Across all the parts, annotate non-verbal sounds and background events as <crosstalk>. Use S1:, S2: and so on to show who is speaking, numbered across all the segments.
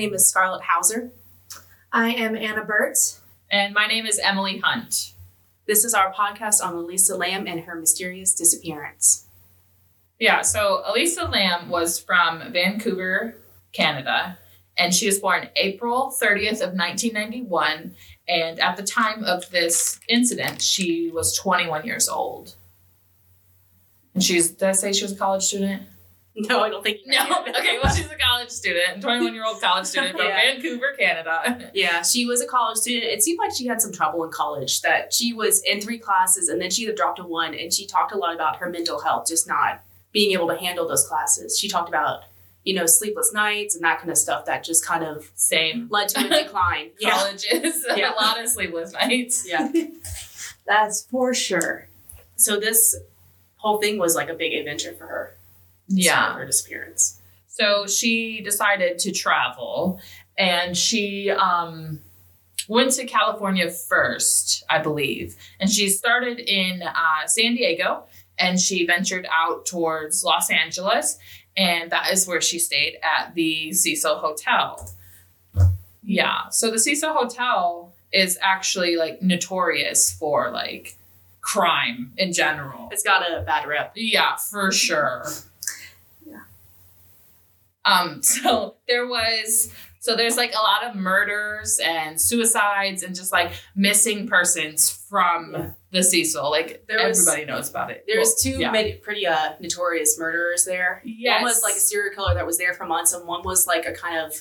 S1: name is Scarlett Hauser.
S2: I am Anna Burt.
S3: And my name is Emily Hunt.
S1: This is our podcast on Elisa Lam and her mysterious disappearance.
S3: Yeah, so Elisa Lam was from Vancouver, Canada, and she was born April 30th of 1991. And at the time of this incident, she was 21 years old. And she's, did I say she was a college student? <laughs>
S1: No, I don't think.
S3: No. <laughs> Okay, well, she's a college student, 21 year old college student from <laughs>
S1: Yeah.
S3: Vancouver, Canada.
S1: Yeah, she was a college student. It seemed like she had some trouble in college. That she was in three classes and then she had dropped to one. And she talked a lot about her mental health, just not being able to handle those classes. She talked about, you know, sleepless nights and that kind of stuff that just kind of
S3: Same.
S1: led to a decline. yeah,
S3: Colleges,
S1: Yeah.
S3: a lot of sleepless nights.
S1: yeah.
S2: That's for sure.
S1: So this whole thing was like a big adventure for her.
S3: Yeah.
S1: her disappearance.
S3: So she decided to travel and she um, went to California first, I believe. And she started in uh, San Diego and she ventured out towards Los Angeles. And that is where she stayed at the Cecil Hotel. Yeah. So the Cecil Hotel is actually like notorious for like crime in general.
S1: It's got a bad rep.
S3: Yeah, for sure. Um, <laughs> so there was so there's like a lot of murders and suicides and just like missing persons from the Cecil. Like
S1: There was-
S3: everybody knows about it.
S1: There's
S3: Well,
S1: two
S3: yeah.
S1: pretty uh, notorious murderers there.
S3: Yes.
S1: One was like a serial killer that was there for months, and one was like a kind of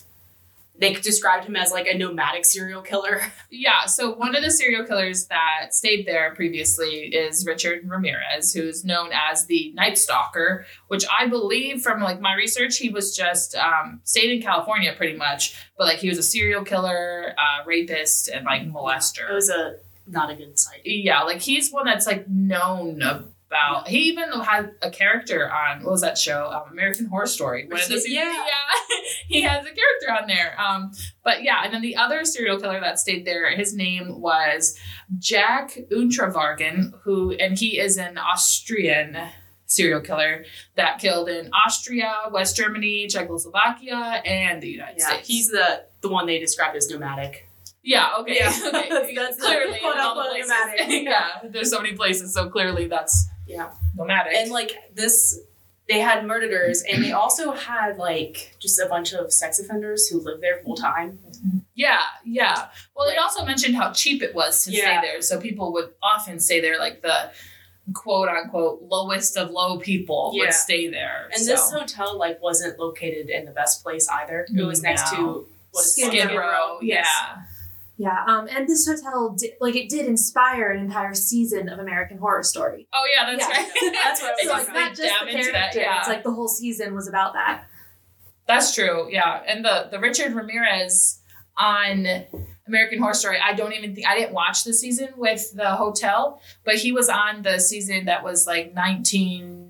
S1: they described him as like a nomadic serial killer. <laughs>
S3: Yeah, so one of the serial killers that stayed there previously is Richard Ramirez, who's known as the Night Stalker, which I believe from like my research, he was just um, stayed in California pretty much, but like he was a serial killer, uh, rapist, and like molester.
S1: It was a not a good sight.
S3: Yeah, like he's one that's like known about. He even had a character on what was that show? Um, American Horror Story. One of the
S1: Yeah.
S3: yeah, <laughs> he has a character on there. Um, but yeah, and then the other serial killer that stayed there, his name was Jack Unterweger, who and he is an Austrian serial killer that killed in Austria, West Germany, Czechoslovakia, and the United
S1: Yeah,
S3: States.
S1: he's the the one they described as nomadic.
S3: Yeah, okay.
S1: Yeah. <laughs>
S3: okay. <laughs>
S1: That's
S3: clearly
S1: quote unquote nomadic.
S3: yeah, there's so many places, so clearly that's
S1: Yeah,
S3: nomadic.
S1: and like this, they had murderers, and they also had like just a bunch of sex offenders who lived there full time.
S3: yeah, yeah. Well, it also mentioned how cheap it was to
S1: Yeah.
S3: stay there, so people would often stay there, like the quote unquote lowest of low people
S1: Yeah.
S3: would stay there.
S1: And
S3: so.
S1: this hotel like wasn't located in the best place either. It was mm, next
S3: No.
S1: to what is
S2: Skid
S1: Skid
S3: Skid Row,
S1: Yes.
S3: Yeah.
S2: Um, and this hotel, di- like, it did inspire an entire season of American Horror Story.
S3: Oh yeah, that's
S2: Yeah.
S3: right. <laughs>
S1: That's what I was
S2: So
S1: talking
S2: it's
S1: about.
S2: not just the character;
S3: that, yeah.
S2: it's like the whole season was about that.
S3: That's true. Yeah, and the the Richard Ramirez on American Horror Story. I don't even think I didn't watch the season with the hotel, but he was on the season that was like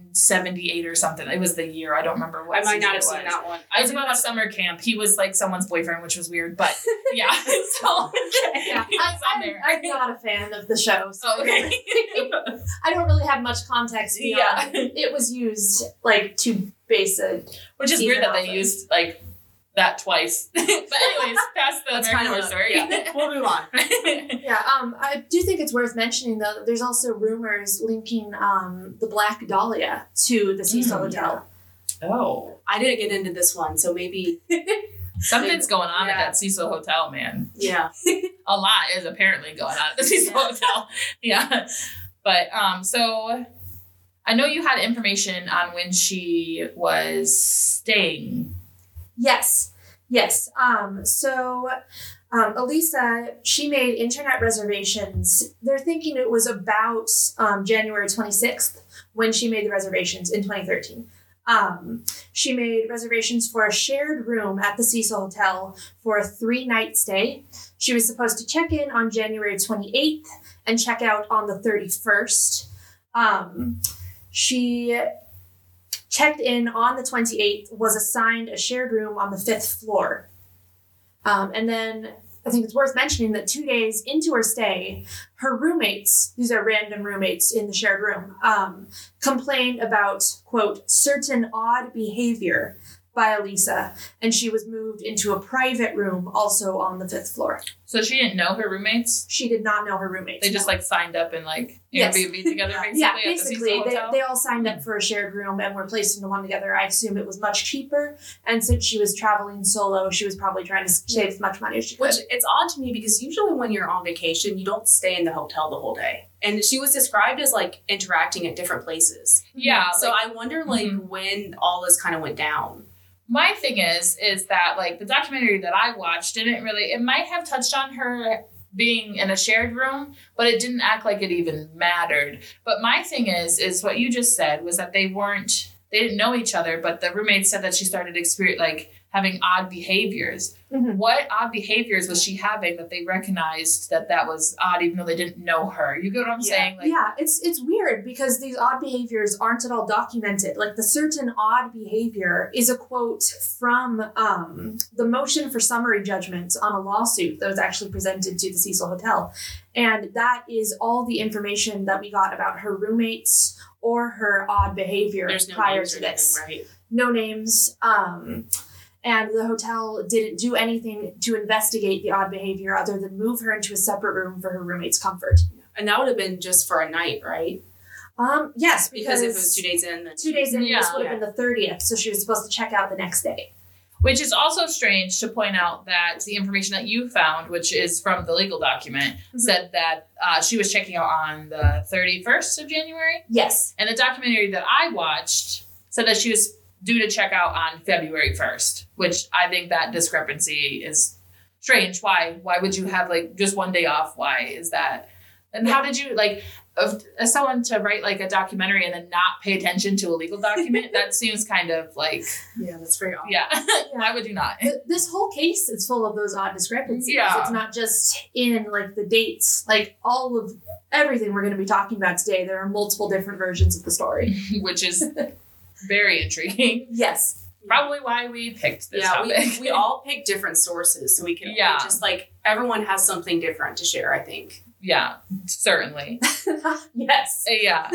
S3: 1978 or something. It was the year. I don't mm-hmm. remember what.
S1: I might not have seen that one.
S3: I was about a summer camp. He was like someone's boyfriend, which was weird, but <laughs> yeah. <laughs> so
S2: Yeah, <laughs> I, I'm. I'm not a fan of the show. So
S3: Oh, okay.
S2: I don't really have much context beyond
S3: yeah,
S2: it was used like to base a
S3: which is weird that they used like that twice. <laughs> but anyways, <laughs> past the
S1: That's
S3: American
S1: kind
S3: Horror
S1: of
S3: Story.
S1: Yeah, <laughs> we'll move on.
S2: Yeah, um, I do think it's worth mentioning though that there's also rumors linking um, the Black Dahlia to the Cecil
S3: Mm,
S2: Hotel.
S3: oh.
S1: I didn't get into this one, so maybe
S3: Something's going on at that Cecil Hotel, man.
S1: yeah.
S3: A lot is apparently going on at the Cecil
S1: Yeah.
S3: Hotel. Yeah. But um, so I know you had information on when she was staying.
S2: Yes, yes. Um, so um, Elisa, she made internet reservations. They're thinking it was about um, January 26th when she made the reservations in 2013. Um, she made reservations for a shared room at the Cecil Hotel for a three night stay. She was supposed to check in on January 28th and check out on the 31st. Um, she checked in on the 28th, was assigned a shared room on the fifth floor. Um, and then I think it's worth mentioning that two days into her stay, her roommates, these are random roommates in the shared room, um, complained about, quote, certain odd behavior by Elisa, and she was moved into a private room also on the fifth floor.
S3: So she didn't know her roommates.
S2: She did not know her roommates.
S3: They just
S2: no.
S3: like signed up and like
S2: Yes.
S3: Airbnb together, <laughs> basically.
S2: yeah,
S3: at the
S2: basically,
S3: Cecil
S2: they,
S3: Hotel?
S2: they all signed up for a shared room and were placed into one together. I assume it was much cheaper, and since she was traveling solo, she was probably trying to save as much money as she could.
S1: Which it's odd to me because usually when you're on vacation, you don't stay in the hotel the whole day. And she was described as like interacting at different places.
S3: yeah.
S1: So
S3: like,
S1: I wonder like
S3: Mhm.
S1: when all this kind of went down.
S3: My thing is, is that like the documentary that I watched didn't really. It might have touched on her being in a shared room, but it didn't act like it even mattered. But my thing is, is what you just said was that they weren't. They didn't know each other, but the roommate said that she started experience like having odd behaviors.
S2: Mhm.
S3: What odd behaviors was she having that they recognized that that was odd, even though they didn't know her? You get what I'm
S1: Yeah.
S3: saying? Like,
S2: yeah, it's it's weird because these odd behaviors aren't at all documented. Like the certain odd behavior is a quote from um, the motion for summary judgment on a lawsuit that was actually presented to the Cecil Hotel, and that is all the information that we got about her roommates or her odd behavior
S1: no
S2: prior to this.
S1: anything, right?
S2: no names. Um, and the hotel didn't do anything to investigate the odd behavior other than move her into a separate room for her roommate's comfort.
S1: And that would have been just for a night, right?
S2: Um, yes,
S1: Because,
S2: because,
S1: if it was two days in, then
S2: two days in, this
S3: Yeah.
S2: would have been the thirtieth, so she was supposed to check out the next day.
S3: Which is also strange to point out that the information that you found, which is from the legal document,
S2: Mhm.
S3: said that uh, she was checking out on the 31st of January.
S2: Yes,
S3: And the documentary that I watched said that she was due to check out on February 1st, which I think that discrepancy is strange. Why? Why would you have like just one day off? Why is that? And how did you like of as someone to write like a documentary and then not pay attention to a legal document? <laughs> that seems kind of like
S1: yeah, that's very odd.
S3: yeah. <laughs> Why would you not?
S2: This whole case is full of those odd discrepancies.
S3: Yeah.
S2: It's not just in like the dates, like all of everything we're going to be talking about today. There are multiple different versions of the story. <laughs>
S3: which is very intriguing. <laughs>
S2: Yes,
S3: Probably why we picked this
S1: yeah,
S3: topic.
S1: we, we <laughs> all pick different sources, so we can
S3: Yeah.
S1: just like everyone has something different to share. I think.
S3: yeah, certainly. <laughs>
S2: yes.
S3: Uh, yeah.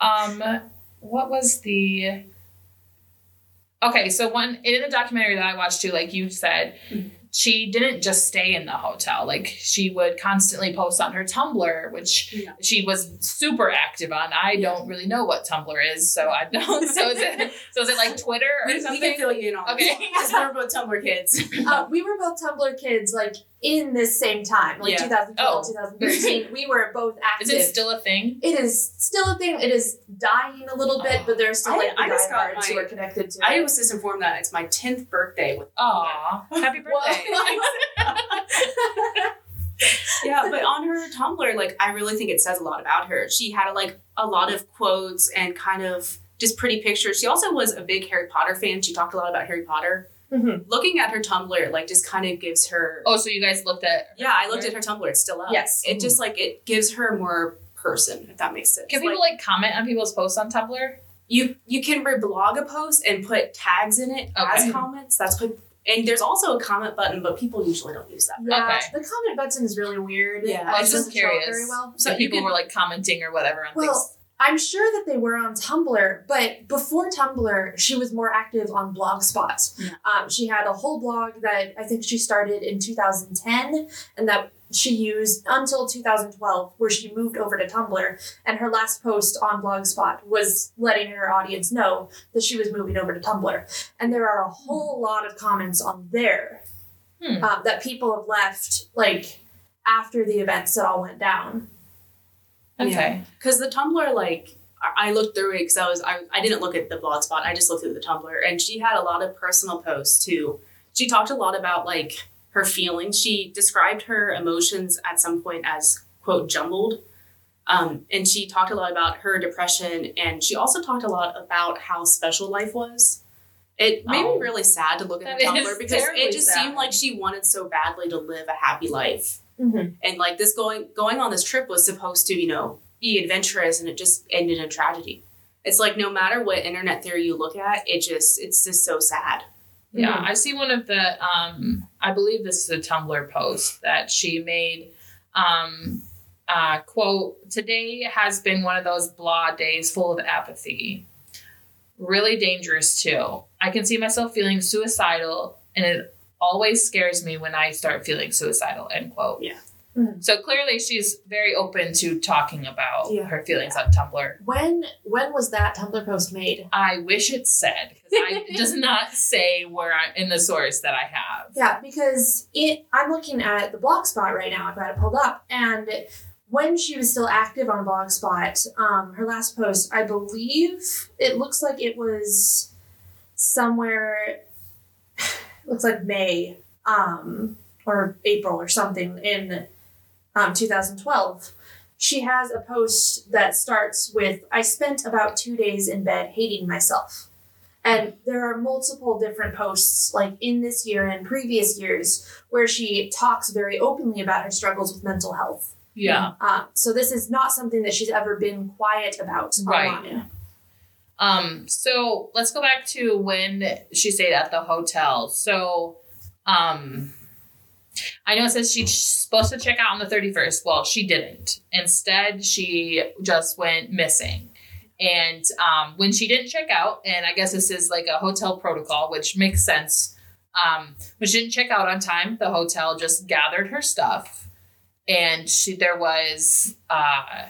S3: Um, what was the? Okay, so one in the documentary that I watched too, like you said,
S1: Mhm.
S3: She didn't just stay in the hotel. Like she would constantly post on her Tumblr, which
S1: Yeah.
S3: she was super active on. I don't really know what Tumblr is, so I don't. <laughs> So is it? So is it like Twitter or
S1: We, we
S3: something?
S1: can fill you in on
S3: Okay. <laughs>
S1: because we're both Tumblr kids. <laughs>
S2: uh, we were both Tumblr kids, like in this same time, like
S1: Yeah.
S2: 2012,
S3: Oh.
S2: 2013. <laughs> we were both active.
S3: Is it still a thing?
S2: it is still a thing. It is dying a little bit, but there's still
S1: I-
S2: like the
S1: I just got my-
S2: who are connected to
S1: I
S2: it.
S1: was just informed that it's my tenth birthday. With
S3: Aw, happy <laughs> birthday! <laughs>
S1: yeah, but on her Tumblr, like I really think it says a lot about her. She had like a lot of quotes and kind of just pretty pictures. She also was a big Harry Potter fan. She talked a lot about Harry Potter.
S2: Mhm.
S1: Looking at her Tumblr, like just kind of gives her.
S3: oh, so you guys looked at?
S1: yeah, I looked at her Tumblr. It's still up.
S2: Yes.
S1: it just like it gives her more person, if that makes sense.
S3: Can people
S1: Like,
S3: like comment on people's posts on Tumblr?
S1: you you can reblog a post and put tags in it
S3: Okay.
S1: as comments. That's what. And there's also a comment button, but people usually don't use that.
S2: Yeah,
S3: Okay.
S2: the comment button is really weird.
S1: Yeah.
S3: I
S2: it
S3: was just
S2: doesn't show
S3: curious.
S2: very well.
S3: So
S1: But
S3: people
S1: can-
S3: were like commenting or whatever on
S2: Well,
S3: things.
S2: I'm sure that they were on Tumblr, but before Tumblr, she was more active on Blogspot.
S1: Yeah.
S2: Um, she had a whole blog that I think she started in 2010 and that she used until 2012, where she moved over to Tumblr. And her last post on Blogspot was letting her audience know that she was moving over to Tumblr. And there are a whole lot of comments on there
S3: Hmm.
S2: uh, that people have left, like after the events that all went down.
S3: Okay.
S1: Because the Tumblr, like, I I looked through it because I was I, I didn't look at the blog spot. I just looked at the Tumblr, and she had a lot of personal posts too. She talked a lot about like her feelings. She described her emotions at some point as quote jumbled, um, and she talked a lot about her depression, and she also talked a lot about how special life was. It made
S3: Oh.
S1: me really sad to look at the Tumblr because it just
S3: sad.
S1: seemed like she wanted so badly to live a happy life
S2: Mm-hmm.
S1: and like this going going on this trip was supposed to you know be adventurous and it just ended in tragedy it's like no matter what internet theory you look at it just it's just so sad
S3: Yeah,
S2: Mhm.
S3: I see one of the um I believe this is a Tumblr post that she made um uh quote today has been one of those blah days full of apathy. Really dangerous too. I can see myself feeling suicidal, and it always scares me when I start feeling suicidal. End quote.
S1: Yeah.
S2: Mhm.
S3: So clearly, she's very open to talking about
S1: Yeah.
S3: her feelings on Tumblr.
S2: When when was that Tumblr post made?
S3: I wish it said because it <laughs> does not say where I in the source that I have.
S2: Yeah, because it I'm looking at the blogspot right now. I've got it pulled up. And when she was still active on Blogspot, um, her last post, I believe it looks like it was somewhere looks like May, um, or April or something in um, 2012. She has a post that starts with I spent about two days in bed hating myself. And there are multiple different posts, like in this year and previous years, where she talks very openly about her struggles with mental health.
S3: Yeah.
S2: Uh, so this is not something that she's ever been quiet about
S3: Right.
S2: online.
S3: Um, so let's go back to when she stayed at the hotel. So, um, I know it says she's supposed to check out on the 31st. Well, she didn't. Instead, she just went missing. And um, when she didn't check out, and I guess this is like a hotel protocol, which makes sense. Um, when she didn't check out on time, the hotel just gathered her stuff, and she there was uh,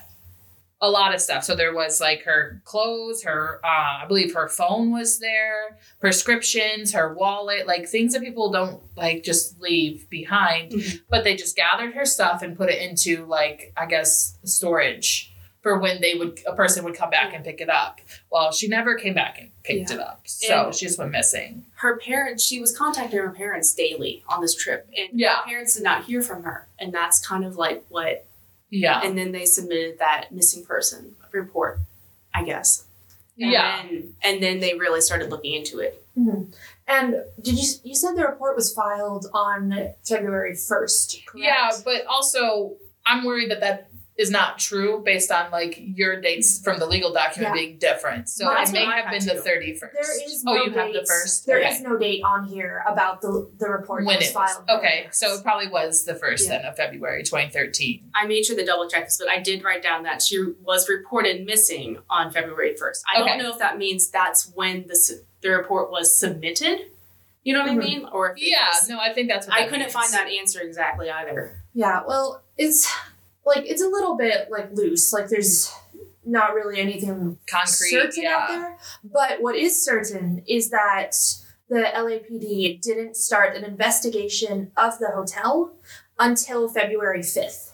S3: a lot of stuff. So there was like her clothes, her uh, I believe her phone was there, prescriptions, her wallet, like things that people don't like just leave behind.
S1: Mhm.
S3: But they just gathered her stuff and put it into like I guess storage for when they would a person would come back and pick it up. Well, she never came back and picked
S1: Yeah.
S3: it up, so
S1: And-
S3: she just went missing.
S1: Her parents, she was contacting her parents daily on this trip, and
S3: Yeah.
S1: her parents did not hear from her, and that's kind of like what.
S3: Yeah,
S1: And then they submitted that missing person report, I guess. And
S3: yeah,
S1: Then, and then they really started looking into it. Mm-hmm.
S2: And did you you said the report was filed on February first? Correct?
S3: yeah. But also, I'm worried that that is not true based on like your dates from the legal document
S2: Yeah.
S3: being different. So
S2: That's
S3: it may have
S1: had
S3: been the 31st.
S2: There is no
S3: oh,
S2: no
S3: you have the first.
S2: There
S3: okay.
S2: is no date on here about the the report
S3: when
S2: that was
S3: it was
S2: filed.
S3: okay, so it probably was the first
S1: Yeah.
S3: then of February 2013.
S1: I made sure to double check this, but I did write down that she was reported missing on February 1st. I
S3: Okay.
S1: don't know if that means that's when the, the report was submitted. You know what
S2: Mhm.
S1: I mean? Or if
S3: Yeah,
S1: was-
S3: no, I think that's what
S1: I
S3: that
S1: couldn't
S3: means.
S1: find that answer exactly either.
S2: Yeah, well, it's like it's a little bit like loose. Like there's not really anything
S3: concrete.
S2: certain
S3: yeah.
S2: out there. But what is certain is that the LAPD didn't start an investigation of the hotel until February 5th.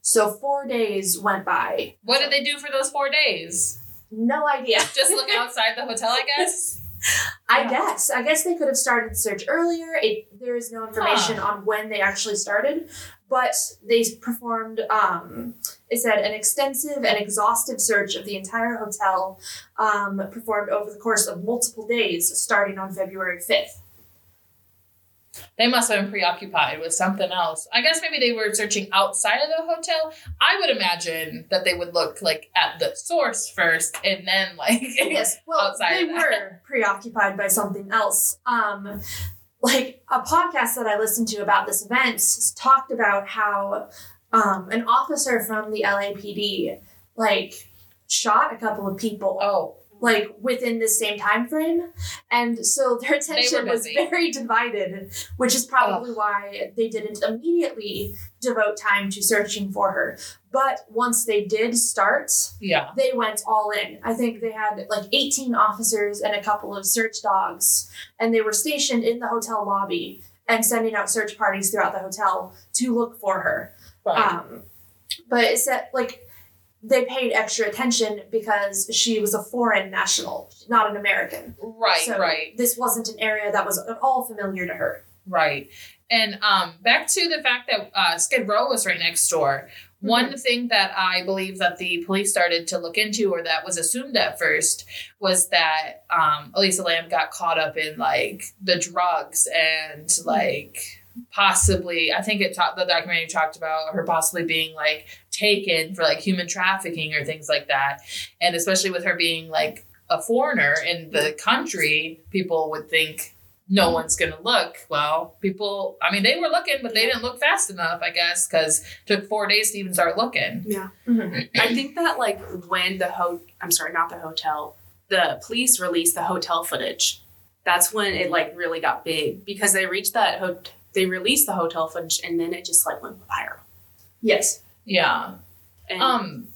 S2: So four days went by.
S3: What did they do for those four days?
S2: No idea. <laughs>
S3: Just look outside the hotel, I guess.
S2: I
S3: Yeah.
S2: guess. I guess they could have started the search earlier. It there is no information on when they actually started, but they performed. Um, it said an extensive and exhaustive search of the entire hotel, um, performed over the course of multiple days, starting on February fifth.
S3: They must have been preoccupied with something else. I guess maybe they were searching outside of the hotel. I would imagine that they would look like at the source first and then like <laughs>
S2: Yes, well,
S3: Outside
S2: they were preoccupied by something else. Um, like a podcast that I listened to about this event talked about how um, an officer from the LAPD like shot a couple of people.
S3: Oh,
S2: like within the same time frame, and so their attention was very divided, which is probably why they didn't immediately devote time to searching for her. But once they did start,
S3: yeah.
S2: they went all in. I think they had like 18 officers and a couple of search dogs, and they were stationed in the hotel lobby and sending out search parties throughout the hotel to look for her.
S3: Right.
S2: Um, but it said like they paid extra attention because she was a foreign national, not an American.
S3: right,
S2: so
S3: right.
S2: This wasn't an area that was at all familiar to her.
S3: Right. And um, back to the fact that uh, Skid Row was right next door. One thing that I believe that the police started to look into, or that was assumed at first, was that um, Elisa Lam got caught up in like the drugs and like possibly, I think it talked the documentary talked about her possibly being like taken for like human trafficking or things like that, and especially with her being like a foreigner in the country, people would think no one's gonna look. Well, people, I mean, they were looking, but they didn't look fast enough, I guess, because took four days to even start looking.
S1: Yeah.
S2: Mhm.
S1: I think that like when the ho I'm sorry, not the hotel, the police released the hotel footage that's when it like really got big because they reached that ho- they released the hotel footage and then it just like went viral.
S2: Yes.
S3: Yeah.
S1: And
S3: Um,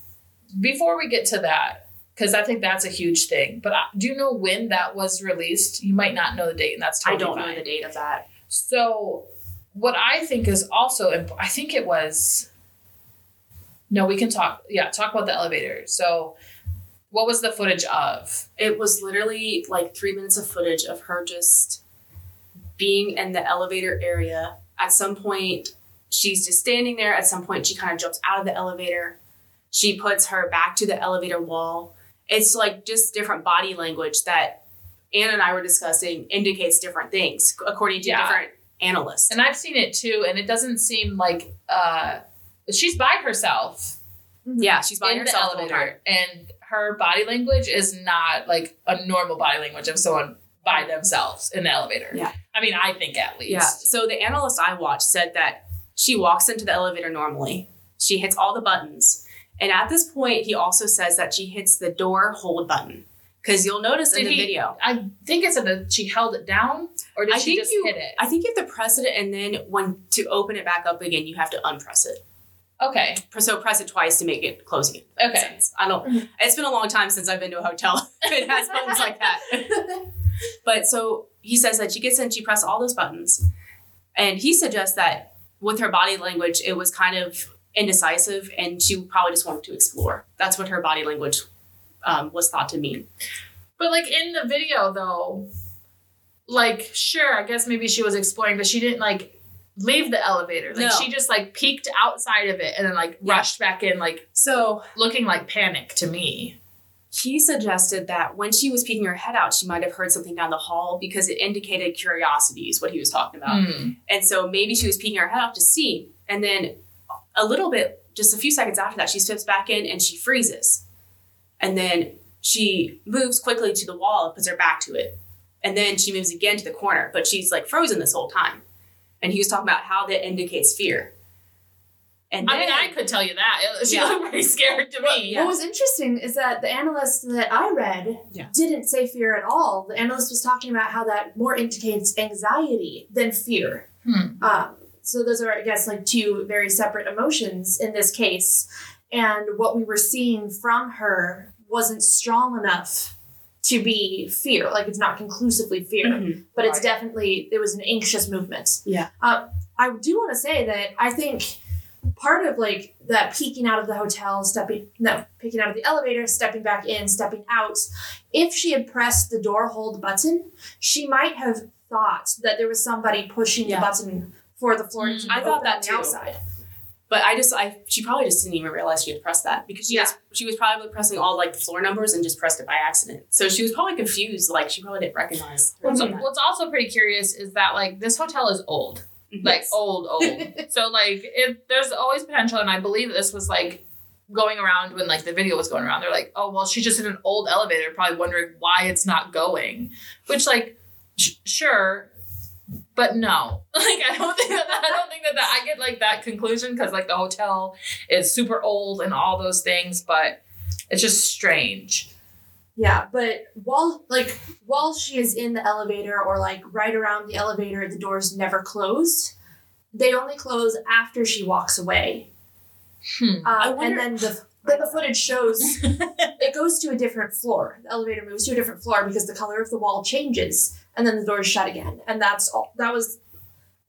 S3: before we get to that, because I think that's a huge thing. But I, do you know when that was released? You might not know the date, and that's
S1: I
S3: totally
S1: don't
S3: fine.
S1: know the date of that.
S3: So, what I think is also, imp- I think it was. No, we can talk. Yeah, talk about the elevator. So, what was the footage of?
S1: It was literally like three minutes of footage of her just being in the elevator area. At some point, she's just standing there. At some point, she kind of jumps out of the elevator. She puts her back to the elevator wall. It's like just different body language that Anna and I were discussing indicates different things according to
S3: Yeah.
S1: different analysts.
S3: And I've seen it too, and it doesn't seem like uh, she's by herself
S1: yeah, she's by
S3: in the
S1: herself the
S3: elevator, and her body language is not like a normal body language of someone by themselves in the elevator.
S1: Yeah.
S3: I mean, I think at least.
S1: Yeah. So the analyst I watched said that she walks into the elevator normally. She hits all the buttons. And at this point, he also says that she hits the door hold button. Because you'll notice in the
S3: he-
S1: video,
S3: I think it's that she held it down, or did
S1: I
S3: she just
S1: you-
S3: hit it?
S1: I think you have to press it, and then when to open it back up again, you have to unpress it.
S3: Okay.
S1: So press it twice to make it close again. if that makes
S3: Okay.
S1: sense. I don't. It's been a long time since I've been to a hotel. it has buttons like that. <laughs> But so he says that she gets in, she presses all those buttons. And he suggests that with her body language, it was kind of indecisive and she probably just wanted to explore. That's what her body language um, was thought to mean.
S3: But like in the video though, like sure, I guess maybe she was exploring, but she didn't like leave the elevator. Like
S1: No.
S3: she just like peeked outside of it and then like
S1: Yeah.
S3: rushed back in, like
S1: So
S3: looking like panic to me.
S1: He suggested that when she was peeking her head out, she might have heard something down the hall because it indicated curiosity, is what he was talking about.
S3: Hmm.
S1: And so maybe she was peeking her head out to see. And then a little bit, just a few seconds after that, she steps back in and she freezes. And then she moves quickly to the wall and puts her back to it. And then she moves again to the corner, but she's like frozen this whole time. And he was talking about how that indicates fear. And
S3: I mean, I could tell you that. She
S1: Yeah.
S3: looked pretty scared to me.
S2: What was interesting is that the analyst that I read
S1: Yeah.
S2: didn't say fear at all. The analyst was talking about how that more indicates anxiety than fear.
S3: Hmm.
S2: Um, so those are, I guess, like two very separate emotions in this case. And what we were seeing from her wasn't strong enough to be fear. Like it's not conclusively fear,
S1: Mhm.
S2: but it's
S3: Right.
S2: definitely it was an anxious movement.
S1: Yeah.
S2: Uh, I do want to say that I think part of like that peeking out of the hotel, stepping no, peeking out of the elevator, stepping back in, stepping out. If she had pressed the door hold button, she might have thought that there was somebody pushing
S1: Yeah.
S2: the button for the floor
S3: Mm.
S2: to
S1: I thought
S2: open
S1: that
S2: on the
S1: too.
S2: outside.
S1: But I just, I she probably just didn't even realize she had pressed that because she
S2: Yeah.
S1: was, she was probably pressing all like floor numbers and just pressed it by accident. So she was probably confused. Like she probably didn't recognize. her
S3: What's, what's also pretty curious is that like this hotel is old. Like
S1: Yes.
S3: old old. <laughs> So like there's always potential and i believe this was like going around when like the video was going around. They're like oh well she's just in an old elevator probably wondering why it's not going. Which like sh- sure but no. <laughs> Like i don't think that i don't think that, that i get like that conclusion because like the hotel is super old and all those things but it's just strange
S2: Yeah, but while like while she is in the elevator or like right around the elevator, the doors never closed. They only close after she walks away.
S3: hmm.
S1: I
S2: Um,
S1: wonder-
S2: and then the then the footage shows <laughs> it goes to a different floor. The elevator moves to a different floor because the color of the wall changes, and then the doors shut again. And that's all. That was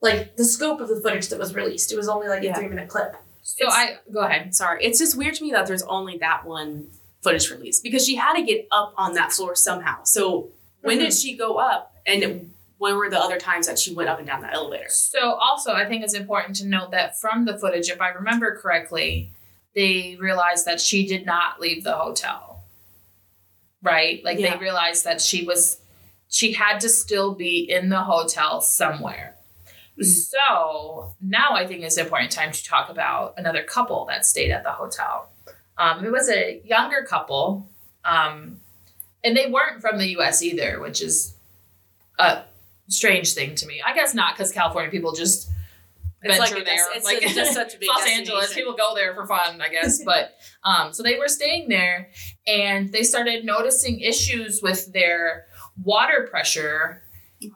S2: like the scope of the footage that was released. It was only like a
S1: Yeah.
S2: three minute clip.
S3: so i go ahead
S1: Sorry, it's just weird to me that there's only that one footage released because she had to get up on that floor somehow. So when did mm-hmm. she go up, and when were the other times that she went up and down the elevator?
S3: So also, I think it's important to note that from the footage, if I remember correctly, they realized that she did not leave the hotel. Right? Like
S1: Yeah.
S3: they realized that she was she had to still be in the hotel somewhere. Mm-hmm. So now I think it's an important time to talk about another couple that stayed at the hotel. Um, it was a younger couple, um, and they weren't from the U.S. either, which is a strange thing to me. I guess not because California people just
S1: It's
S3: venture
S1: like
S3: there.
S1: it's
S3: like
S1: a- just such a big <laughs>
S3: Los Angeles, people go there for fun, I guess. <laughs> but um, so they were staying there, and they started noticing issues with their water pressure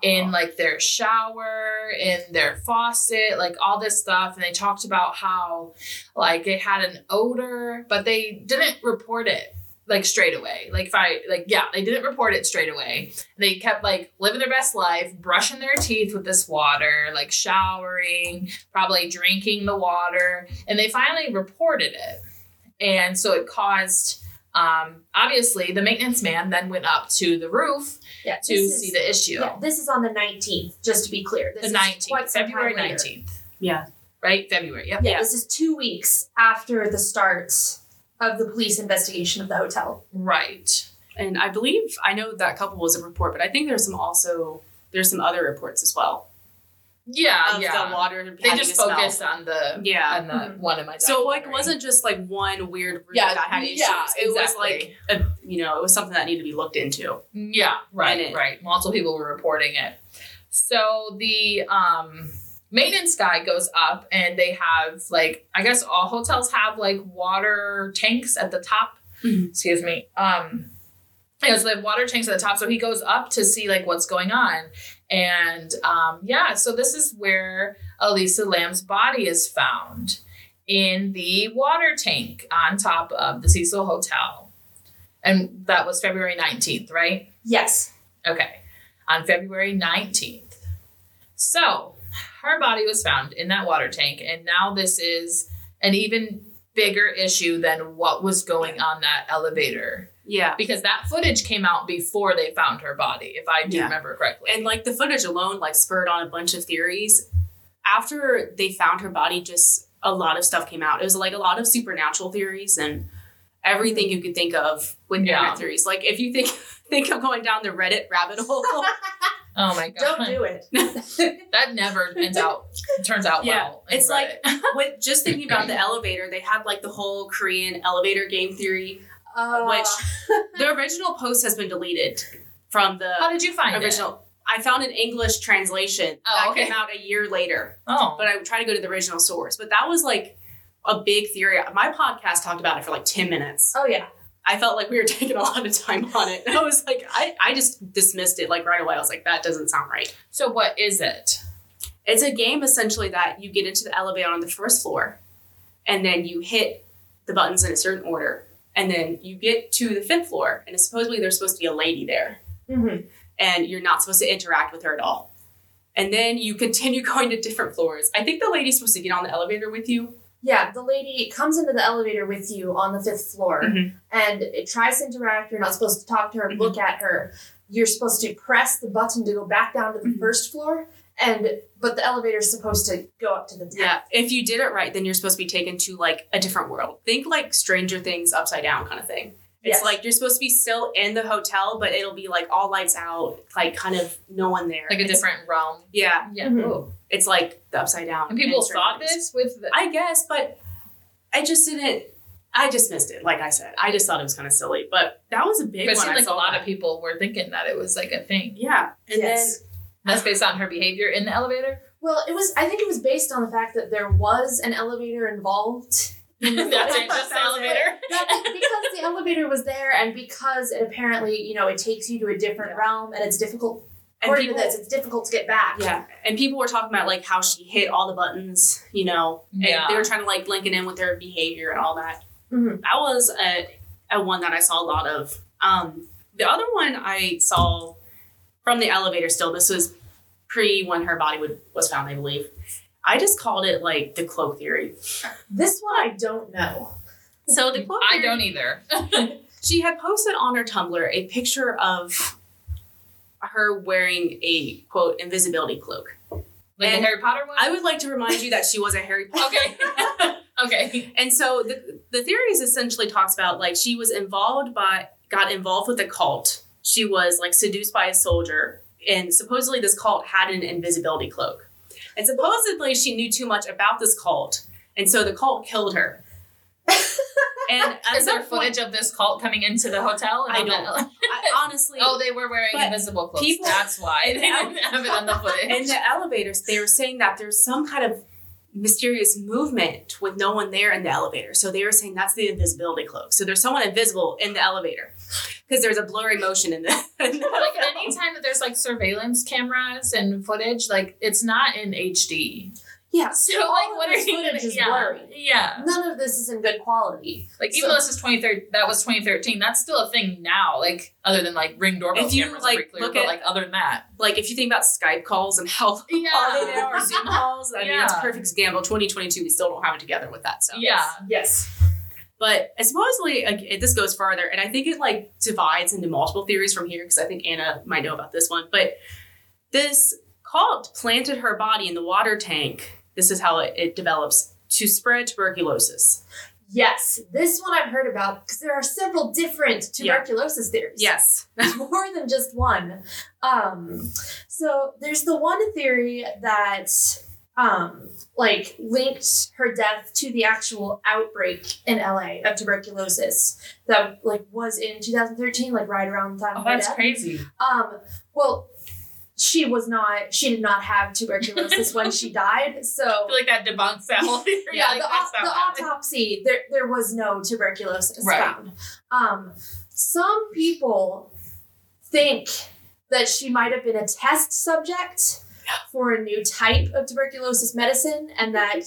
S3: in like their shower, in their faucet, like all this stuff. And they talked about how like it had an odor, but they didn't report it like straight away. Like if I like yeah, they didn't report it straight away. They kept like living their best life, brushing their teeth with this water, like showering, probably drinking the water, and they finally reported it. And so it caused um obviously the maintenance man then went up to the roof
S2: Yeah,
S3: to
S2: this
S3: see the issue.
S2: Yeah, this is on the 19th, just to be clear. This
S3: the
S2: is
S3: 19th,
S2: quite
S3: February 19th,
S1: Yeah.
S3: right? February, yep.
S2: Yeah,
S1: Yeah.
S2: this is two weeks after the start of the police investigation of the hotel.
S3: Right.
S1: And I believe I know that couple was a report, but I think there's some also there's some other reports as well
S3: Yeah,
S1: of
S3: yeah.
S1: the water.
S3: they just
S1: a smell.
S3: focused on the
S1: Yeah.
S3: on the
S2: Mhm.
S3: one in my
S1: So like, wasn't just like one weird room
S3: Yeah,
S1: that had issues.
S3: yeah,
S1: it was like a, you know, it was something that needed to be looked into.
S3: Yeah, right,
S1: it-
S3: right. Multiple people were reporting it. So the um maintenance guy goes up and they have like I guess all hotels have like water tanks at the top.
S1: Mhm.
S3: Excuse me. Um yeah, so they have water tanks at the top. So he goes up to see like what's going on. And um yeah, so this is where Elisa Lam's body is found in the water tank on top of the Cecil Hotel. And that was February 19th, right?
S2: Yes.
S3: Okay, on February 19th. So, her body was found in that water tank, and now this is an even bigger issue than what was going on that elevator
S1: Yeah.
S3: because that footage came out before they found her body, if I do
S1: Yeah.
S3: remember correctly.
S1: And like the footage alone, like spurred on a bunch of theories. After they found her body, just a lot of stuff came out. It was like a lot of supernatural theories and everything you could think of with
S3: Yeah.
S1: internet theories. Like if you think <laughs> think of going down the Reddit rabbit hole. <laughs>
S3: oh my god,
S2: Don't do it. <laughs>
S3: that never ends out turns out
S1: Yeah,
S3: well.
S1: it's
S3: Reddit.
S1: like with just thinking about the elevator, they had like the whole Korean elevator game theory.
S2: Uh,
S1: Which <laughs> the original post has been deleted from the
S3: how did you find it?
S1: original. I found an English translation
S3: Oh,
S1: that
S3: okay.
S1: came out a year later,
S3: Oh,
S1: but I tried to go to the original source. But that was like a big theory. My podcast talked about it for like ten minutes.
S2: oh yeah.
S1: I felt like we were <laughs> taking a lot of time on it. And I was like, I, I just dismissed it like right away. I was like, that doesn't sound right.
S3: so what is it?
S1: It's a game essentially that you get into the elevator on the first floor and then you hit the buttons in a certain order. And then you get to the fifth floor and supposedly there's supposed to be a lady there
S2: Mm-hmm.
S1: and you're not supposed to interact with her at all. And then you continue <laughs> going to different floors. I think the lady's supposed to get on the elevator with you.
S2: Yeah, the lady comes into the elevator with you on the fifth floor
S1: Mhm.
S2: and it tries to interact. You're not supposed to talk to her, look at her. You're supposed to press the button to go back down to the
S1: Mhm.
S2: first floor, and but the elevator's supposed to go up to the tenth.
S1: Yeah. If you did it right, then you're supposed to be taken to like a different world. Think like Stranger Things upside down kind of thing. It's
S2: Yes.
S1: like you're supposed to be still in the hotel, but it'll be like all lights out, like kind of no one there.
S3: Like a
S1: It's-
S3: different realm?
S1: Yeah.
S3: Yeah.
S2: Mhm.
S1: It's like the upside down.
S3: And people
S1: and
S3: thought
S1: Things.
S3: this with the,
S1: I guess, but I just didn't. I just missed it. Like I said, I just thought it was kind of silly, but that was a big
S3: but it
S1: one.
S3: seemed
S1: I
S3: like a lot
S1: that.
S3: of people were thinking that it was like a thing.
S1: Yeah, and
S2: Yes.
S3: That's based on her behavior in the elevator.
S2: Well, it was. I think it was based on the fact that there was an elevator involved. in <laughs>
S3: That's
S2: footage.
S3: it, just the
S1: That was it.
S3: elevator. <laughs>
S2: Because the elevator was there, and because it apparently, you know, it takes you to a different
S1: Yeah.
S2: realm, and it's difficult.
S1: And
S2: According
S1: people-
S2: to this, it's difficult to get back.
S1: yeah, and people were talking about like how she hit all the buttons. You know, and
S3: Yeah.
S1: they were trying to like link it in with her behavior and all that.
S2: Mhm.
S1: That was a, a one that I saw a lot of. Um, the other one I saw from the elevator. Still, this was pre when her body would, was found, I believe. I just called it like the cloak theory.
S2: This one I don't know.
S1: So the cloak
S3: I
S1: theory-
S3: don't either. <laughs>
S1: She had posted on her Tumblr a picture of her wearing a quote invisibility cloak.
S3: Like
S1: And
S3: the Harry Potter one?
S1: I would like to remind you that she was a Harry Potter.
S3: okay. <laughs> <laughs> okay.
S1: And so the the theories essentially talks about like she was involved by got involved with a cult. She was like seduced by a soldier, and supposedly this cult had an invisibility cloak. And supposedly she knew too much about this cult, and so the cult killed her. <laughs> And
S3: Is there
S1: some point-
S3: footage of this cult coming into the hotel?
S1: I don't- I, <laughs> honestly,
S3: oh, they were wearing invisible clothes.
S1: people-
S3: That's why <laughs> they didn't have it on the footage.
S1: in the elevators, they were saying that there's some kind of mysterious movement with no one there in the elevator. So they were saying that's the invisibility cloak. So there's someone invisible in the elevator because there's a blurry motion in the. <laughs> in the
S3: like anytime that there's like surveillance cameras and footage, like it's not in HD.
S2: Yeah. <laughs>
S3: So
S2: all
S3: like,
S2: of
S3: what are
S2: this
S3: you
S2: footage
S3: gonna?
S2: is
S3: Yeah,
S2: blurry.
S3: yeah.
S2: None of this is in good quality.
S3: Like even though this is 2013, that was 2013. That's still a thing now. Like other than like ring doorbell
S1: If you,
S3: cameras,
S1: like,
S3: clear,
S1: look
S3: but
S1: at-
S3: like other than that,
S1: like if you think about Skype calls and how <laughs>
S3: Yeah.
S1: quality they are, or Zoom calls, I mean it's a perfect example. 2022, we still don't have it together with that stuff.
S3: yeah.
S2: Yes.
S1: But supposedly, like, it, this goes farther, and I think it like divides into multiple theories from here because I think Anna might know about this one. But this cult planted her body in the water tank. This is how it, it develops to spread tuberculosis.
S2: Yes. This one I've heard about because there are several different
S1: Yeah.
S2: tuberculosis theories.
S1: Yes, <laughs>
S2: more than just one. Um, so there's the one theory that um, like linked her death to the actual outbreak in LA of tuberculosis that like was in 2013, like right around the time
S3: Oh, that's
S2: death.
S3: crazy.
S2: Um, well, she was not. She did not have tuberculosis when she <laughs> died. So I
S3: feel like that debunks that whole theory.
S2: yeah,
S3: like,
S2: the, au- the autopsy there there was no tuberculosis
S3: Right.
S2: found. Um, some people think that she might have been a test subject for a new type of tuberculosis medicine, and that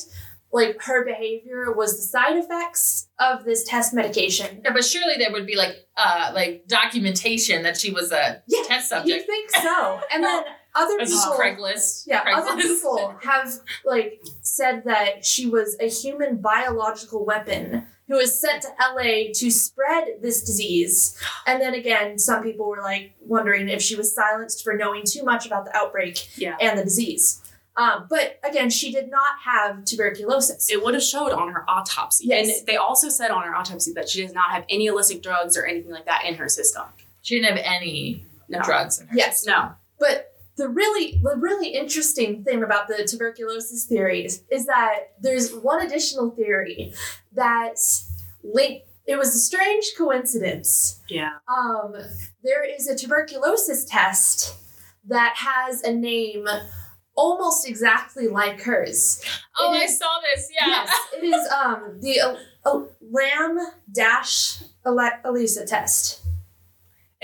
S2: like her behavior was the side effects of this test medication.
S3: Yeah, but surely there would be like uh like documentation that she was a
S2: Yeah,
S3: test subject.
S2: You think so? And then <laughs> other
S3: This is
S2: people.
S3: Craigslist.
S2: Yeah,
S3: Craigslist.
S2: other people <laughs> have like said that she was a human biological weapon who was sent to LA to spread this disease. And then again, some people were like wondering if she was silenced for knowing too much about the outbreak
S1: yeah.
S2: and the disease. Um, but again, she did not have tuberculosis.
S1: It would have showed on her autopsy,
S2: Yes.
S1: and they also said on her autopsy that she does not have any illicit drugs or anything like that in her system.
S3: She didn't have any
S1: No,
S3: drugs in her.
S2: yes,
S1: no.
S2: But the really the really interesting thing about the tuberculosis theories is that there's one additional theory that link it was a strange coincidence.
S1: Yeah.
S2: Um, there is a tuberculosis test that has a name almost exactly like hers.
S3: Oh,
S2: It
S3: I
S2: is-
S3: saw this. Yeah.
S2: Yes, it is um the uh, uh, LAM dash Elisa test.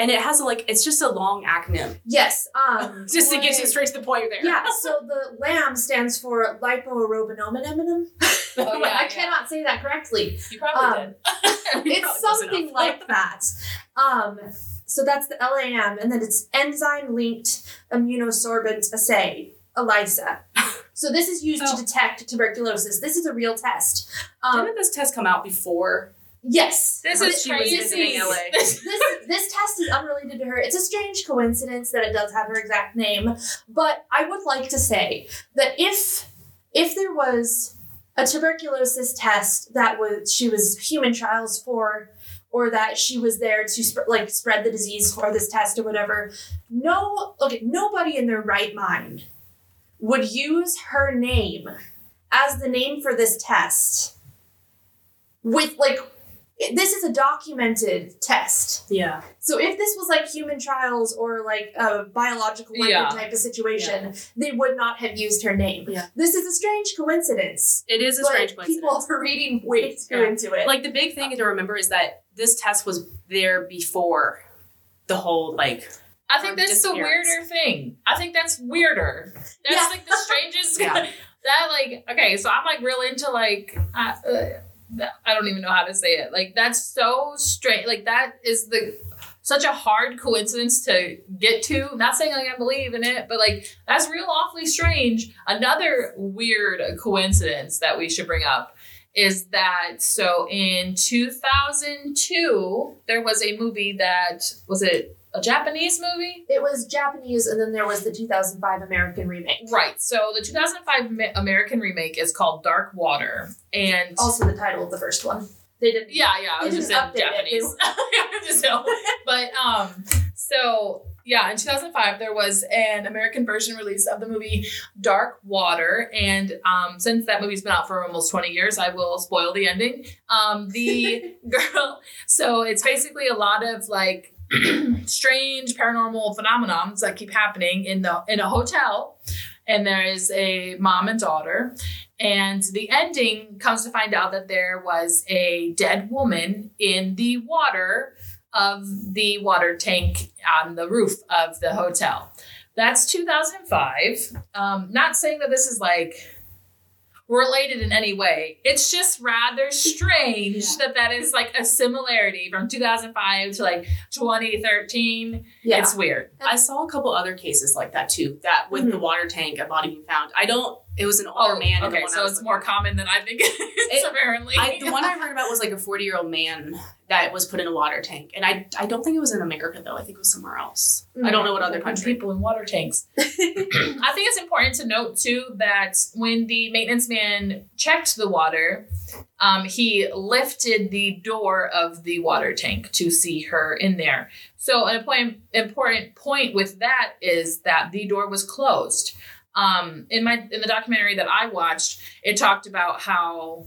S1: And it has a like it's just a long acronym.
S2: Yes, um <laughs>
S1: Just to get you straight to the point there.
S2: Yeah, <laughs> so the LAM stands for lipoaerobinominum. <laughs>
S3: Oh, yeah,
S2: I
S3: yeah.
S2: cannot say that correctly.
S3: You probably
S2: Um,
S3: did.
S1: Probably
S2: It's
S1: close
S2: something like that. Um, so that's the LAM, and then it's enzyme linked immunosorbent assay, ELISA. So this is used
S1: Oh.
S2: to detect tuberculosis. This is a real test. Um,
S1: Didn't this test come out before?
S2: Yes,
S3: This is
S1: she was
S3: crazy.
S1: visiting LA. <laughs>
S3: This-
S2: this this test is unrelated to her. It's a strange coincidence that it does have her exact name, but I would like to say that if if there was a tuberculosis test that was she was human trials for or that she was there to sp- like spread the disease for this test or whatever no okay nobody in their right mind would use her name as the name for this test with like this is a documented test
S1: Yeah.
S2: so if this was like human trials or like a biological weapon
S3: Yeah.
S2: type of situation, they would not have used her name.
S1: Yeah.
S2: This is a strange coincidence.
S1: It is a
S2: but
S1: strange coincidence.
S2: people are reading way too
S1: Yeah.
S2: into it.
S1: like the big thing to remember is that this test was there before the whole like
S3: I think that's the weirder thing. I think that's weirder. That's
S2: Yeah.
S3: like the strangest. <laughs>
S1: Yeah. <laughs>
S3: that like okay, so I'm like real into like I, uh, I don't even know how to say it. Like that's so strange. Like that is the such a hard coincidence to get to. Not saying like I believe in it, but like that's real awfully strange. Another weird coincidence that we should bring up is that so in 2002 there was a movie that was it a Japanese movie?
S2: it was Japanese, and then there was the 2005 American remake.
S3: Right. So the 2005 Ma- American remake is called Dark Water, and
S2: Also, the title of the first one. They didn't.
S3: yeah, yeah, I was just in
S2: it.
S3: Japanese. just <laughs> so, but um, so yeah, in 2005 there was an American version release of the movie Dark Water, and um, since that movie's been out for almost 20 years, I will spoil the ending. Um, the <laughs> girl, so it's basically a lot of like <clears throat> strange paranormal phenomenons that keep happening in the in a hotel and there is a mom and daughter. And the ending comes to find out that there was a dead woman in the water of the water tank on the roof of the hotel. That's 2005. Um, not saying that this is like related in any way. It's just rather <laughs> strange
S1: Yeah.
S3: that that is like a similarity from 2005 to like 2013.
S2: Yeah.
S3: It's weird.
S1: I saw a couple other cases like that too. That with the
S2: Mhm.
S1: water tank, a body being found. I don't. It was an older man. in the
S3: Oh, okay, so it's more common than I think <laughs> it apparently.
S1: I, the one I heard about was like a 40 year old man that was put in a water tank, and I I don't think it was in America though. I think it was somewhere else. I don't know what other
S3: Put
S1: country.
S3: people in water tanks. <laughs> I think it's important to note too that when the maintenance man checked the water, um, he lifted the door of the water tank to see her in there. So an important point with that is that the door was closed. Um, in my in the documentary that I watched, it talked about how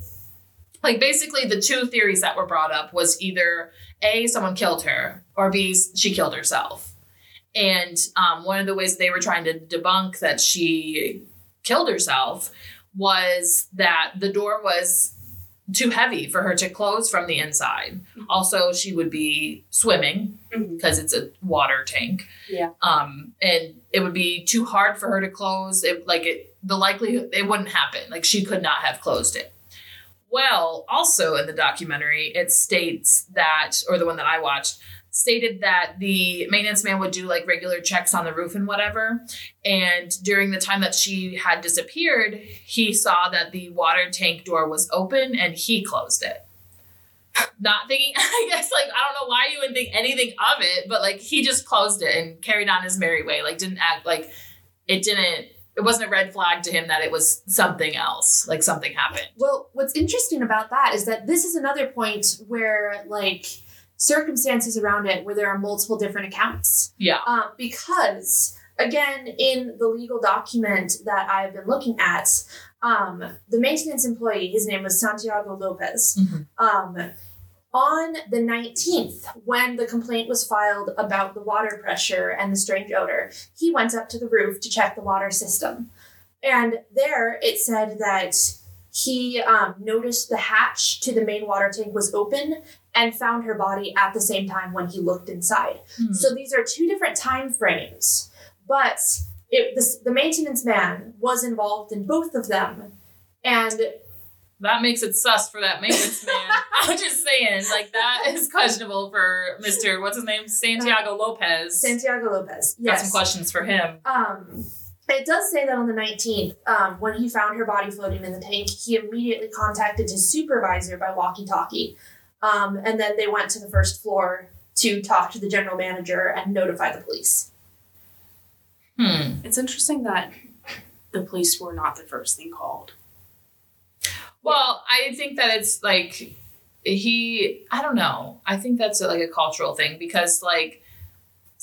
S3: like basically the two theories that were brought up was either a someone killed her or b she killed herself. And um, one of the ways they were trying to debunk that she killed herself was that the door was too heavy for her to close from the inside. Also, she would be swimming because it's a water tank.
S1: Yeah.
S3: Um, and it would be too hard for her to close. It like it the likelihood it wouldn't happen. Like she could not have closed it. Well, also in the documentary, it states that, or the one that I watched, stated that the maintenance man would do like regular checks on the roof and whatever. And during the time that she had disappeared, he saw that the water tank door was open and he closed it. Not thinking, <laughs> I guess, like, I don't know why you would think anything of it, but like he just closed it and carried on his merry way. Like, didn't act like it didn't, it wasn't a red flag to him that it was something else, like something happened.
S2: Well, what's interesting about that is that this is another point where, like, circumstances around it where there are multiple different accounts.
S3: Yeah.
S2: Um, because, again, in the legal document that I've been looking at, um, the maintenance employee, his name was Santiago Lopez, um, on the 19th, when the complaint was filed about the water pressure and the strange odor, he went up to the roof to check the water system. And there it said that he um, noticed the hatch to the main water tank was open and found her body at the same time when he looked inside.
S3: Hmm.
S2: So these are two different time frames, but it, this, the maintenance man was involved in both of them. And
S3: That makes it sus for that maintenance man. <laughs> I'm just saying, like that is questionable for Mr. What's his name? Santiago Lopez.
S2: Santiago Lopez,
S3: Got
S2: yes.
S3: some questions for him.
S2: Um, it does say that on the 19th, um, when he found her body floating in the tank, he immediately contacted his supervisor by walkie talkie. Um, and then they went to the first floor to talk to the general manager and notify the police.
S3: Hmm.
S1: It's interesting that the police were not the first thing called.
S3: Well, I think that it's like he. I don't know. I think that's like a cultural thing because like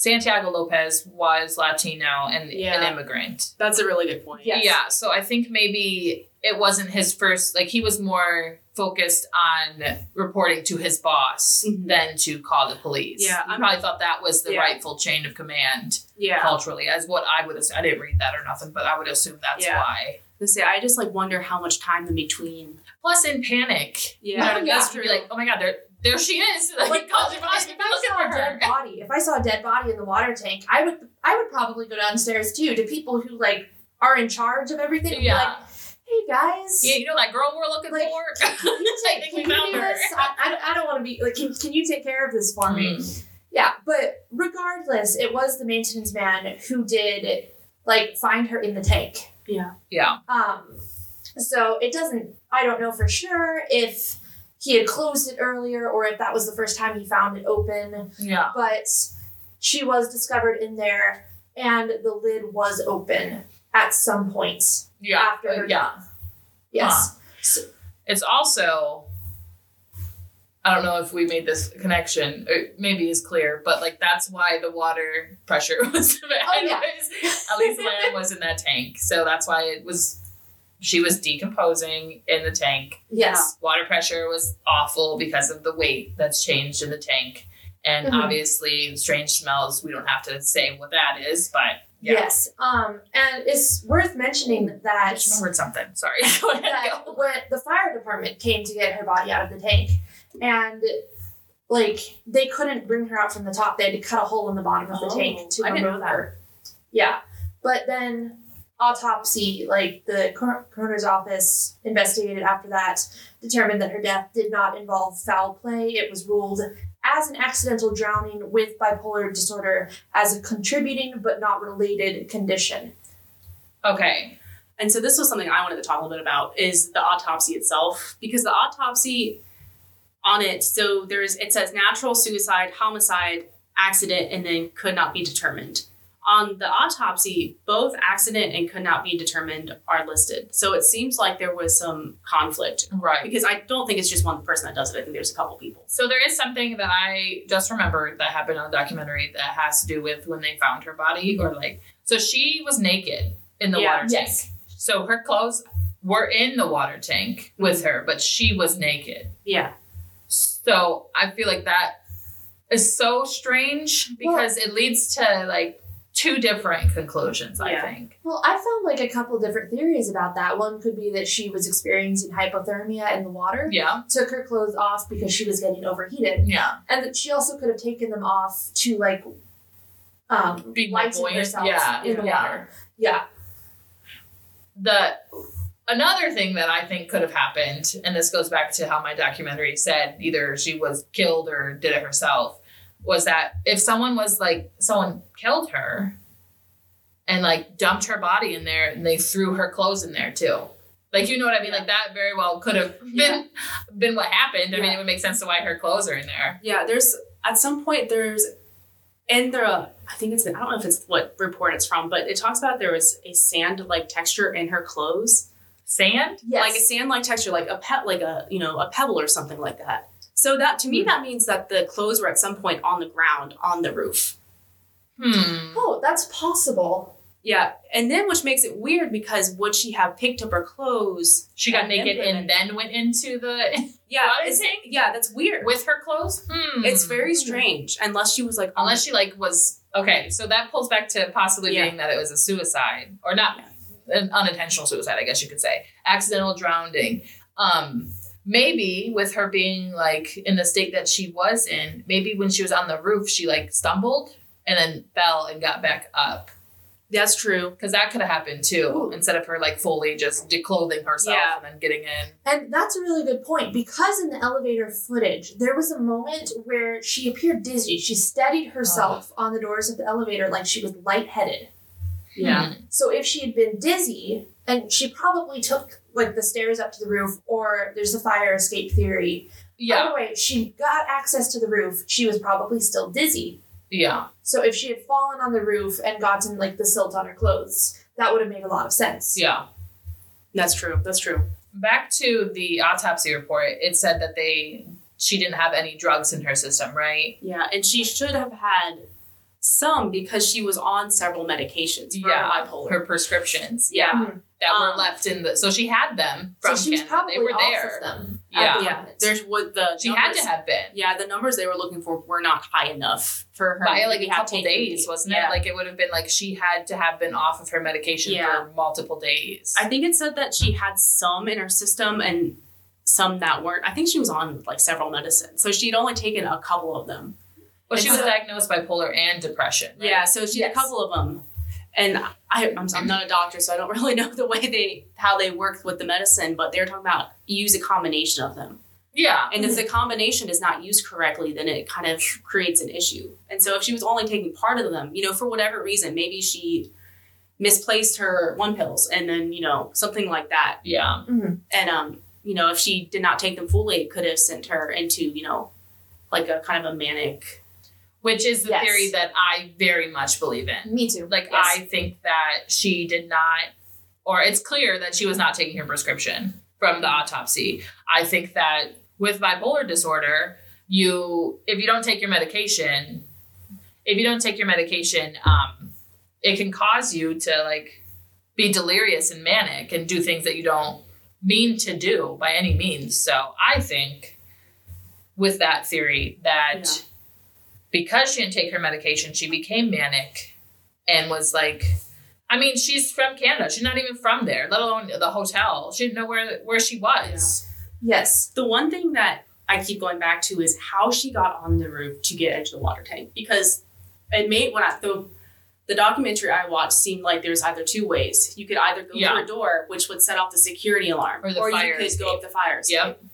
S3: Santiago Lopez was Latino and
S1: Yeah.
S3: an immigrant.
S1: That's a really good point.
S2: Yes.
S3: Yeah, so I think maybe it wasn't his first, like, he was more focused on reporting to his boss
S1: Mhm.
S3: than to call the police.
S1: Yeah,
S3: he
S1: I'm-
S3: probably thought that was the
S1: Yeah.
S3: rightful chain of command
S1: Yeah.
S3: culturally, as what I would assume. I didn't read that or nothing, but I would assume that's
S1: Yeah.
S3: why.
S1: I say I just like wonder how much time in between.
S3: Plus, in panic, you
S1: Yeah, <laughs>
S3: know,
S1: that's true.
S3: Like, oh my god, there, there she is! <laughs> Like,
S2: Like,
S3: call
S2: if
S3: your
S2: I,
S3: boss,
S2: if
S3: be
S2: I
S3: looking
S2: saw
S3: for
S2: a dead body, if I saw a dead body in the water tank, I would I would probably go downstairs too to people who like are in charge of everything. and be
S3: Yeah.
S2: like, hey guys,
S3: Yeah, you know that girl we're looking
S2: Like,
S3: for?
S2: can you <laughs>
S3: I
S2: take
S3: think
S2: can
S3: we
S2: you
S3: found
S2: do
S3: her.
S2: this? I, I, I don't want to be like can, can you take care of this for me?
S3: Mm.
S2: Yeah, but regardless, it was the maintenance man who did like find her in the tank.
S1: Yeah.
S3: Yeah.
S2: Um, so it doesn't. I don't know for sure if he had closed it earlier or if that was the first time he found it open.
S3: Yeah.
S2: But she was discovered in there, and the lid was open at some point
S3: Yeah.
S2: after uh, her
S3: yeah.
S2: death. Yes. So-
S3: It's also I don't know if we made this connection. It maybe is clear, but like that's why the water <laughs> pressure <laughs> was.
S2: Oh, yeah. <laughs>
S3: Elisa Lam was in that tank, so that's why it was. She was decomposing in the tank.
S2: yes.
S3: Water pressure was awful because of the weight that's changed in the tank, and
S2: Mhm.
S3: obviously strange smells. We don't have to say what that is, but Yeah.
S2: Yes. Um, and it's worth mentioning
S3: I
S2: that
S3: just remembered something. Sorry. <laughs> Go ahead.
S2: that
S3: Go.
S2: when the fire department came to get her body out of the tank, and like they couldn't bring her out from the top, they had to cut a hole in the bottom of the
S1: Oh,
S2: tank to
S1: I didn't know
S2: remove
S1: that.
S2: her. Yeah, but then autopsy, like the coroner's office investigated after that, determined that her death did not involve foul play. It was ruled as an accidental drowning with bipolar disorder as a contributing but not related condition.
S3: Okay.
S1: And so this was something I wanted to talk a little bit about is the autopsy itself because the autopsy on it so there's it says natural suicide, homicide, accident and then could not be determined. On the autopsy, both accident and could not be determined are listed. So it seems like there was some conflict
S3: Right.
S1: because I don't think it's just one person that does it. I think there's a couple people.
S3: So there is something that I just remembered that happened on the documentary that has to do with when they found her body or mm-hmm. like so she was naked in the
S1: Yeah.
S3: water tank.
S2: Yes.
S3: So her clothes were in the water tank with mm-hmm. her, but she was naked.
S1: Yeah.
S3: So I feel like that is so strange because it leads to like two different conclusions, I
S1: Yeah.
S3: think.
S2: Well, I found like a couple different theories about that. One could be that she was experiencing hypothermia in the water,
S3: Yeah.
S2: took her clothes off because she was getting overheated,
S3: Yeah.
S2: and that she also could have taken them off to like um,
S3: Being more
S2: lighten
S3: buoyant.
S2: herself
S3: Yeah.
S2: in the
S3: Yeah.
S2: water. Yeah,
S3: the another thing that I think could have happened, and this goes back to how my documentary said either she was killed or did it herself, was that if someone was like someone killed her and like dumped her body in there and they threw her clothes in there too. Like you know what I mean? Like that very well could have been been what happened. I mean it would make sense to why her clothes are in there.
S1: Yeah, there's at some point there's in the uh, I think it's I don't know if it's what report it's from, but it talks about there was a sand like texture in her clothes.
S3: Sand?
S2: yes,
S1: Like a sand like texture, like a pet like a you know, a pebble or something like that. So that to me
S2: Hmm.
S1: that means that the clothes were at some point on the ground on the roof.
S3: Hmm.
S2: Oh, that's possible.
S1: Yeah. And then which makes it weird because would she have picked up her clothes?
S3: She got
S1: And
S3: naked
S1: put
S3: and then went into the <laughs>
S1: Yeah,
S3: Water
S1: it's, yeah, that's weird.
S3: with her clothes? Hmm.
S1: It's very strange unless she was like on
S3: unless she like was okay so that pulls back to possibly
S1: Yeah.
S3: being that it was a suicide or not an unintentional suicide i guess you could say accidental drowning um maybe with her being like in the state that she was in maybe when she was on the roof she like stumbled and then fell and got back up
S1: That's true.
S3: because that could have happened too
S2: Ooh.
S3: instead of her like fully just declothing herself
S1: Yeah.
S3: and then getting in
S2: And that's a really good point because in the elevator footage, there was a moment where she appeared dizzy. She steadied herself on the doors of the elevator like she was lightheaded.
S1: Yeah.
S3: Hmm.
S2: So if she had been dizzy, and she probably took like the stairs up to the roof, or there's a fire escape theory.
S3: yeah
S2: By the way, she got access to the roof. She was probably still dizzy.
S3: yeah
S2: So if she had fallen on the roof and gotten like the silt on her clothes, that would have made a lot of sense.
S3: yeah
S1: That's true. That's true.
S3: back to the autopsy report it said that they she didn't have any drugs in her system right
S1: Yeah, and she should have had some because she was on several medications for
S3: yeah
S1: bipolar.
S3: her prescriptions
S1: yeah.
S2: Mhm.
S3: that were
S1: Um,
S3: left in the so she had them
S2: So
S3: from
S2: she was
S3: Canada.
S2: probably
S3: they were
S2: off
S3: there
S2: of them.
S3: Yeah.
S2: the
S1: yeah. There's what the
S3: she had to have been
S1: Yeah, the numbers they were looking for were not high enough for her.
S3: by like a
S1: have
S3: couple days wasn't
S1: Yeah.
S3: it like it would have been like she had to have been off of her medication
S1: Yeah.
S3: for multiple days
S1: I think it said that she had some in her system and some that weren't. I think she was on like several medicines, so she'd only taken a couple of them.
S3: Well she
S1: and
S3: was diagnosed bipolar and depression right?
S1: Yeah, so she had
S2: Yes.
S1: a couple of them, and I, I'm, I'm not a doctor, so I don't <laughs> really know the way they how they work with the medicine. But they're talking about use a combination of them,
S3: yeah
S1: and if the combination is not used correctly, then it kind of creates an issue. And so if she was only taking part of them, you know, for whatever reason, maybe she misplaced her one pills, and then you know something like that,
S3: yeah
S1: and um, you know, if she did not take them fully, it could have sent her into you know, like a kind of a manic.
S3: Which is the
S2: Yes.
S3: theory that i very much believe in
S2: Me too.
S3: Like
S1: Yes.
S3: I think that she did not, or it's clear that she was not taking her prescription from the autopsy. I think that with bipolar disorder, you if you don't take your medication, if you don't take your medication, um, it can cause you to like be delirious and manic and do things that you don't mean to do by any means. So I think with that theory that
S1: Yeah.
S3: Because she didn't take her medication, she became manic and was like, I mean, she's from Canada. She's not even from there, let alone the hotel. She didn't know where where she was.
S2: Yes.
S1: The one thing that I keep going back to is how she got on the roof to get into the water tank because it made when I the the documentary I watched seemed like there's either two ways. You could either go
S3: Yeah.
S1: through a door, which would set off the security alarm,
S3: Or the
S1: you
S3: fire
S1: could go up the fire escape.
S3: Yep.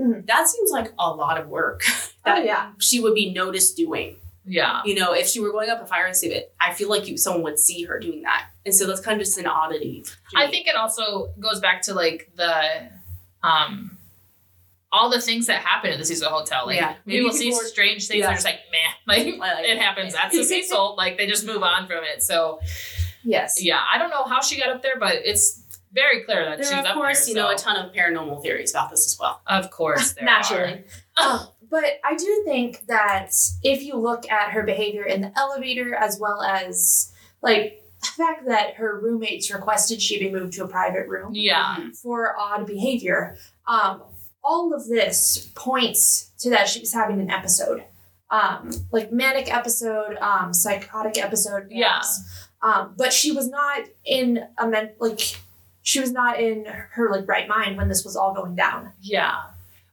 S2: Mhm.
S1: That seems like a lot of work <laughs> that
S2: Oh yeah.
S1: she would be noticed doing.
S3: Yeah.
S1: You know, if she were going up a fire escape, I feel like you, someone would see her doing that, and so that's kind of just an oddity.
S3: I think it also goes back to like the um all the things that happen at the Cecil Hotel. Like
S1: Yeah. Maybe
S3: people see
S1: people are-
S3: strange things,
S1: Yeah.
S3: they're just like, meh, <laughs> like,
S1: Like-
S3: it happens. That's the <laughs> Cecil. like they just move on from it. So
S2: Yes.
S3: yeah, I don't know how she got up there, but it's very clear that
S1: there
S3: she's
S1: are, of course,
S3: there.
S1: you know, a ton of paranormal theories about this as well.
S3: Of course, <laughs> there
S2: Naturally. <laughs> Um, but I do think that if you look at her behavior in the elevator, as well as like the fact that her roommates requested she be moved to a private room
S3: Yeah,
S2: for odd behavior, um, all of this points to that she was having an episode, um, like manic episode, um, psychotic episode.
S3: Yeah.
S2: Um, but she was not in a men- like she was not in her like right mind when this was all going down.
S3: yeah.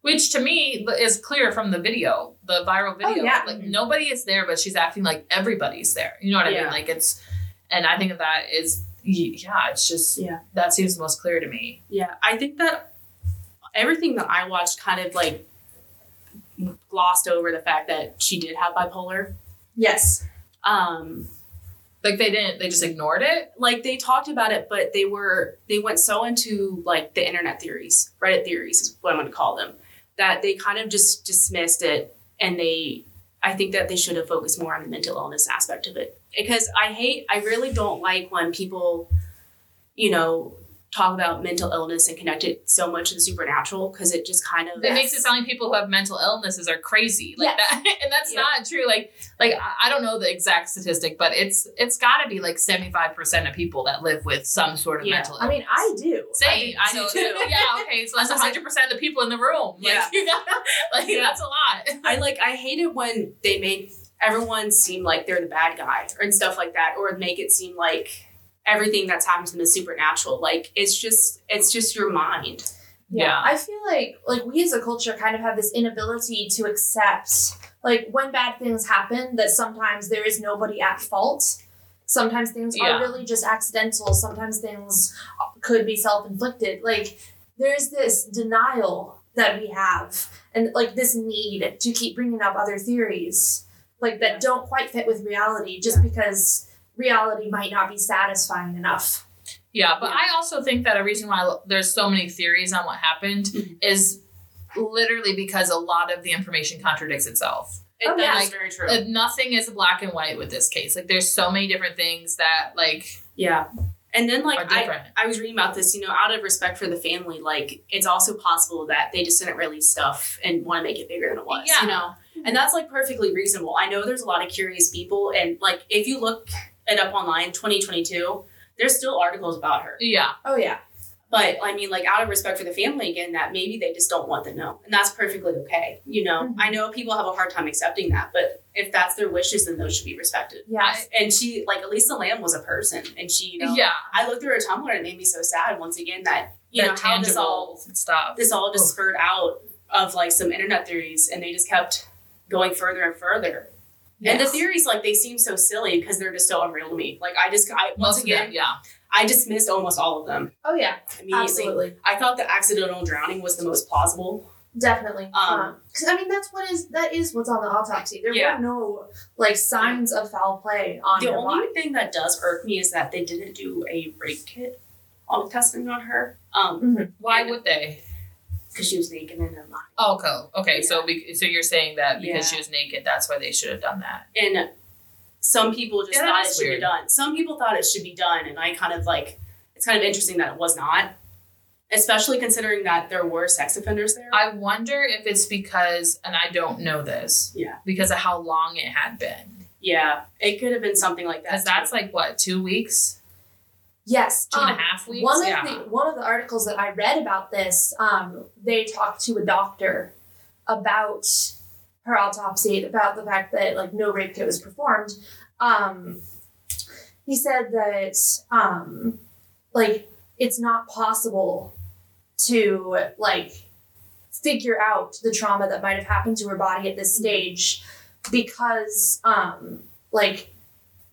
S3: Which to me is clear from the video, the viral video.
S2: Oh, yeah.
S3: Like nobody is there, but she's acting like everybody's there. You know what I
S1: Yeah.
S3: mean? Like it's, and I think that that is, yeah, it's just
S1: Yeah.
S3: that seems most clear to me.
S1: Yeah, I think that everything that I watched kind of like glossed over the fact that she did have bipolar.
S2: Yes.
S1: Um,
S3: Like they didn't, they just ignored it.
S1: like they talked about it, but they were they went so into like the internet theories, Reddit theories is what I'm going to call them, that they kind of just dismissed it, and they I think that they should have focused more on the mental illness aspect of it because I hate I really don't like when people, you know. Talk about mental illness and connect it so much to the supernatural because it just kind of
S3: It makes it sound like people who have mental illnesses are crazy, like
S2: Yes.
S3: that, <laughs> and that's
S1: Yeah.
S3: not true. Like, like I- I don't know the exact statistic, but it's it's got to be like seventy five percent of people that live with some sort of
S1: Yeah.
S3: mental.
S2: Illness i mean, I do.
S3: Same.
S1: I
S3: I,
S1: do
S3: know
S1: too. <laughs>
S3: Yeah. Okay. So that's
S1: I
S3: 100 percent of the people in the room. Like,
S1: Yeah. <laughs>
S3: you got, like
S1: Yeah.
S3: that's a lot.
S1: I like I hate it when they make everyone seem like they're the bad guy or and stuff like that, or make it seem like everything that's happened to them is supernatural. Like it's just it's just your mind.
S3: Yeah.
S2: I feel like like we as a culture kind of have this inability to accept like when bad things happen that sometimes there is nobody at fault. Sometimes things
S3: Yeah.
S2: are really just accidental. Sometimes things could be self-inflicted. Like there's this denial that we have and like this need to keep bringing up other theories like that
S1: Yeah.
S2: don't quite fit with reality just
S1: Yeah.
S2: because reality might not be satisfying enough.
S3: Yeah, but
S1: Yeah.
S3: I also think that a reason why there's so many theories on what happened
S1: Mhm.
S3: is literally because a lot of the information contradicts itself.
S1: It,
S2: Oh,
S1: that
S2: yeah.
S1: is very true.
S3: Uh, nothing is black and white with this case. Like there's so many different things that like
S1: yeah. And then like I. I was reading about this, you know, out of respect for the family, like it's also possible that they just didn't release stuff and want to make it bigger than it was.
S3: Yeah.
S1: You know? And that's like perfectly reasonable. I know there's a lot of curious people and like if you look it up online, 2022, there's still articles about her.
S3: yeah,
S2: Oh yeah.
S1: But I mean, like out of respect for the family, again, that maybe they just don't want to know, and that's perfectly okay. You know,
S2: Mhm.
S1: I know people have a hard time accepting that, but if that's their wishes, then those should be respected.
S2: Yeah.
S1: And she, like Elisa Lam, was a person, and she, you know,
S3: yeah,
S1: I looked through her Tumblr, and it made me so sad once again that you
S3: that
S1: know how this all
S3: stuff.
S1: this all just
S3: Oof.
S1: spurred out of like some internet theories, and they just kept going further and further. And the theories, like they seem so silly because they're just so unreal to me. Like I just, I once
S3: Most
S1: again,
S3: them, yeah,
S1: I dismissed almost all of them
S2: Oh yeah.
S1: immediately.
S2: Absolutely.
S1: I thought the accidental drowning was the most plausible.
S2: Definitely.
S1: Um,
S2: because I mean that's what is that is what's on the autopsy. There
S1: Yeah.
S2: were no like signs of foul play on
S1: the
S2: her
S1: only
S2: body.
S1: thing that does irk me is that they didn't do a rape kit on testing on her. Um,
S3: why would they?
S1: Because she was naked and alive.
S3: Oh, okay, okay. So, be, so you're saying that because
S1: Yeah.
S3: she was naked, that's why they should have done that.
S1: And some people just
S3: Yeah,
S1: thought it should
S3: weird.
S1: be done. Some people thought it should be done, and I kind of like. It's kind of interesting that it was not, especially considering that there were sex offenders there.
S3: I wonder if it's because, and I don't know this,
S1: Yeah.
S3: because of how long it had been.
S1: yeah, it could have been something like that.
S3: Because that's like what two weeks,
S2: Yes.
S3: two and a
S2: um,
S3: half weeks.
S2: One of
S3: yeah.
S2: the one of the articles that I read about this, um, they talked to a doctor about her autopsy, about the fact that like no rape kit was performed, um, he said that um like it's not possible to like figure out the trauma that might have happened to her body at this stage because um like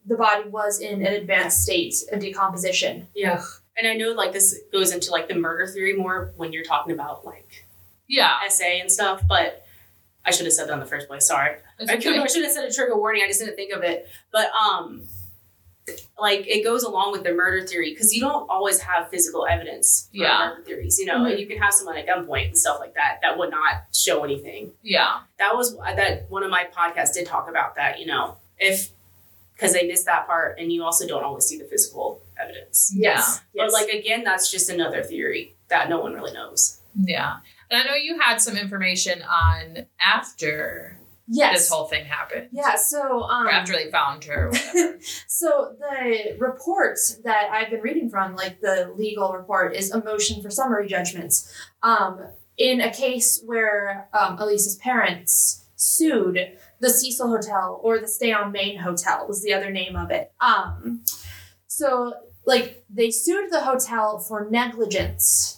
S2: the body was in an advanced state of decomposition
S1: Yeah. And I know like this goes into like the murder theory more when you're talking about like
S3: Yeah.
S1: SA and stuff, but I should have said that in the first place. Sorry.
S3: It's
S1: I, could. I should have said a trigger warning. I just didn't think of it. But um, like it goes along with the murder theory because you don't always have physical evidence for
S3: Yeah.
S1: murder theories. You know,
S2: Mhm.
S1: and you can have someone at gunpoint and stuff like that that would not show anything.
S3: Yeah.
S1: That was that one of my podcasts did talk about that. You know, if because they miss that part, and you also don't always see the physical evidence.
S2: yes
S1: But like again, that's just another theory that no one really knows.
S3: Yeah. And I know you had some information on after
S2: yes
S3: this whole thing happened.
S2: yeah so um
S3: Or after they found her. <laughs>
S2: So the report that I've been reading from, like the legal report, is a motion for summary judgments. Um, in a case where um, Elisa's parents sued the Cecil Hotel or the Stay on Main Hotel was the other name of it. Um, so like they sued the hotel for negligence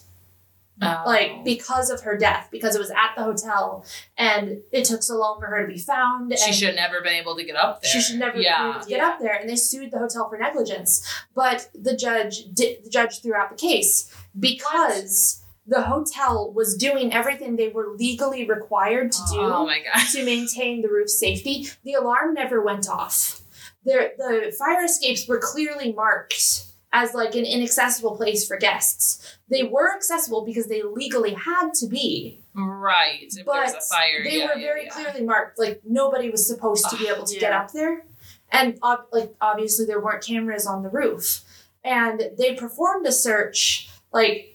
S3: Oh.
S2: like because of her death because it was at the hotel and it took so long for her to be found
S3: she should have never been able to get up there.
S2: she should never
S3: Yeah.
S2: be able to get up there, and they sued the hotel for negligence. But the judge did. The judge threw out the case because the hotel was doing everything they were legally required to do
S3: Oh my god.
S2: to maintain the roof safety. The alarm never went off. There, the fire escapes were clearly marked as like an inaccessible place for guests. They were accessible because they legally had to be.
S3: Right. If there was a
S2: But
S3: fire.
S2: They
S3: yeah,
S2: were
S3: yeah,
S2: very
S3: yeah.
S2: clearly marked. Like nobody was supposed to be able to get up there, and ob- like obviously there weren't cameras on the roof, and they performed a search. Like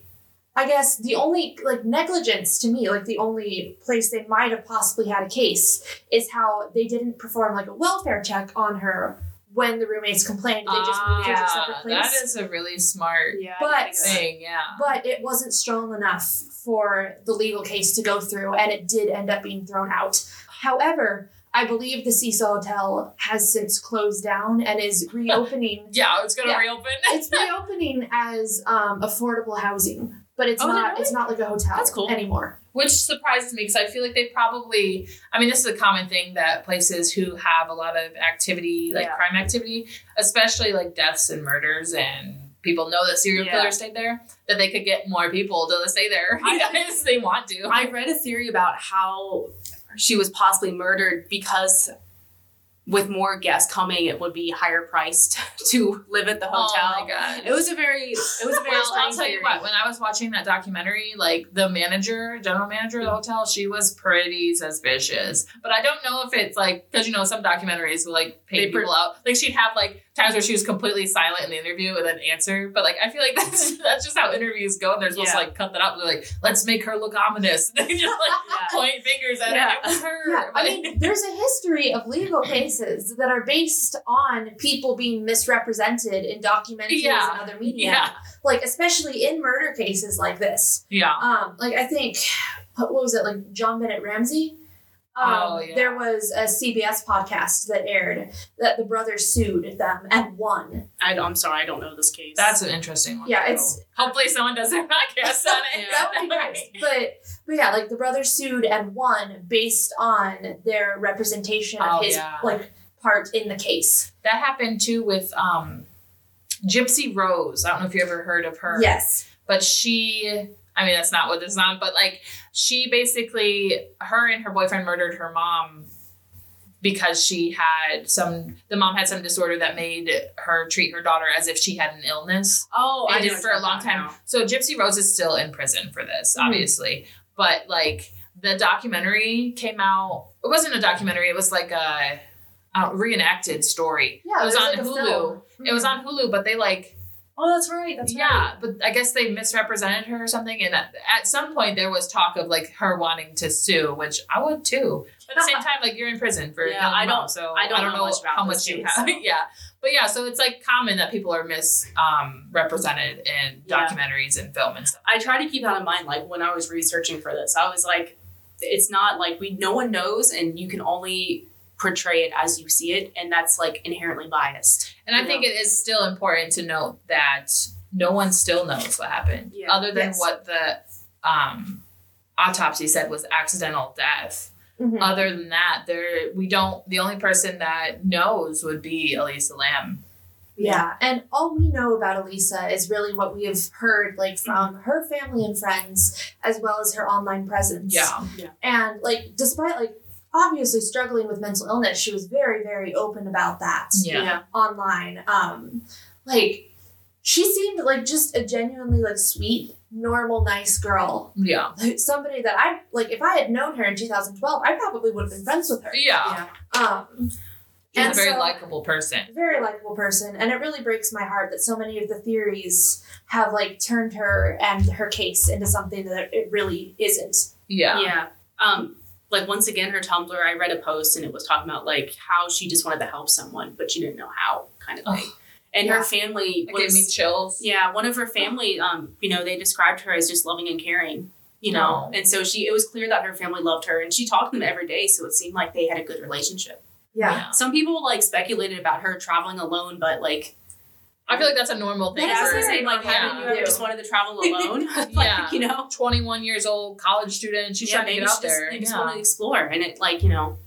S2: I guess the only like negligence to me, like the only place they might have possibly had a case is how they didn't perform like a welfare check on her when the roommates complained. They just moved her to a separate
S3: Ah,
S2: place.
S3: that is a really smart
S1: Yeah,
S2: But-
S3: thing. Yeah.
S2: but it wasn't strong enough for the legal case to go through, and it did end up being thrown out. However, I believe the Cecil Hotel has since closed down and is <laughs> reopening.
S3: Yeah, it's gonna
S2: Yeah.
S3: reopen.
S2: it's reopening as um, affordable housing, but it's
S3: Oh,
S2: not.
S3: really?
S2: It's not like a hotel
S1: That's cool.
S2: anymore.
S3: Which surprises me because I feel like they probably, I mean, this is a common thing that places who have a lot of activity, like
S1: Yeah.
S3: crime activity, especially like deaths and murders, and people know that serial
S1: Yeah.
S3: killers stayed there, that they could get more people to stay there <laughs> if <laughs> they want to.
S1: I read a theory about how she was possibly murdered because with more guests coming, it would be higher priced <laughs> to live at the hotel.
S3: Oh my god.
S1: It was a very, it was a very <laughs>
S3: Well, I'll tell you what. When I was watching that documentary, like the manager, general manager of the hotel, she was pretty suspicious. But I don't know if it's like because you know some documentaries will like pay
S1: They
S3: people out. Like she'd have like times where she was completely silent in the interview and then answer. But like I feel like <laughs> that's that's just how interviews go. And they're supposed
S1: Yeah.
S3: to like cut that up. They're like, let's make her look ominous. <laughs> they just like
S1: Yeah.
S3: point fingers at
S1: Yeah.
S3: her. It was her.
S2: Yeah, I mean, <laughs> there's a history of legal cases that are based on people being misrepresented in documentaries and other media. Like, especially in murder cases like this.
S3: yeah.
S2: Um, like I think, what was it like JonBenét Ramsey? Um,
S3: Oh, yeah.
S2: There was a CBS podcast that aired that the brothers sued them and won.
S1: I, I'm sorry, I don't know this case.
S3: That's an interesting one.
S2: Yeah,
S3: though.
S2: it's-
S3: hopefully someone does their podcast on it.
S1: Yeah. <laughs>
S2: That would be <laughs> nice. But but yeah, like the brothers sued and won based on their representation of
S3: Oh,
S2: his
S3: yeah.
S2: like part in the case.
S3: That happened too with um, Gypsy Rose. I don't know if you ever heard of her.
S2: Yes.
S3: But she, I mean, that's not what this is on, but like she basically, her and her boyfriend murdered her mom because she had some, the mom had some disorder that made her treat her daughter as if she had an illness.
S1: oh, I
S3: and
S1: did
S3: for a long time. So Gypsy Rose is still in prison for this,
S2: Mhm.
S3: obviously. But like the documentary came out. It wasn't a documentary. It was like a, a reenacted story.
S2: Yeah,
S3: it was on
S2: like,
S3: Hulu.
S2: film.
S3: It was on Hulu, but they like
S1: Oh, that's right. That's right.
S3: yeah, but I guess they misrepresented her or something. And at, at some point, there was talk of like her wanting to sue, which I would too. But at the same time, like you're in prison for
S1: Yeah, I
S3: mom,
S1: don't-
S3: so
S1: I don't know much
S3: how much you have. <laughs> yeah, but yeah, so it's like common that people are misrepresented um, in
S1: Yeah.
S3: documentaries and film and stuff.
S1: I try to keep that in mind. Like when I was researching for this, I was like, it's not like we no one knows, and you can only portray it as you see it, and that's like inherently biased.
S3: And I
S1: You
S3: think
S1: know.
S3: it is still important to note that no one still knows what happened,
S1: Yeah.
S3: other than
S2: Yes.
S3: what the um, autopsy said was accidental death.
S2: Mhm.
S3: Other than that, there we don't. The only person that knows would be Elisa Lam.
S2: Yeah, and all we know about Elisa is really what we have heard, like from her family and friends, as well as her online presence.
S3: Yeah.
S2: Yeah, and like, despite like obviously struggling with mental illness, she was very, very open about that
S3: yeah,
S2: online. Um, like, she seemed like just a genuinely like sweet, normal, nice girl.
S3: yeah,
S2: Like, <laughs> Somebody that I like. If I had known her in 2012, I probably would have been friends with her.
S3: yeah.
S2: Um,
S3: She's
S2: And
S3: a very
S2: so-
S3: likable person.
S2: very likable person and it really breaks my heart that so many of the theories have like turned her and her case into something that it really isn't
S3: Yeah,
S1: Yeah. Um, like once again, her Tumblr, I read a post and it was talking about like how she just wanted to help someone, but she didn't know how, kind of thing. And
S2: Yeah.
S1: her family
S3: it
S1: was
S3: gave me chills.
S1: yeah, one of her family, um, you know, they described her as just loving and caring, you know,
S3: Aw.
S1: and so she it was clear that her family loved her, and she talked to them every day, so it seemed like they had a good relationship.
S2: yeah,
S1: Some people like speculated about her traveling alone, but like
S3: I feel like that's a normal thing.
S2: That's
S1: I was
S3: for-
S1: gonna like,
S2: Yeah.
S1: haven't you ever
S2: Yeah.
S1: just wanted to travel <laughs> alone? <laughs> like,
S3: Yeah.
S1: you know,
S3: 21 years old, college student. She's
S1: yeah,
S3: trying to get
S1: she
S3: out
S1: just,
S3: there.
S1: they just
S3: yeah.
S1: wanted to explore, and it like you know,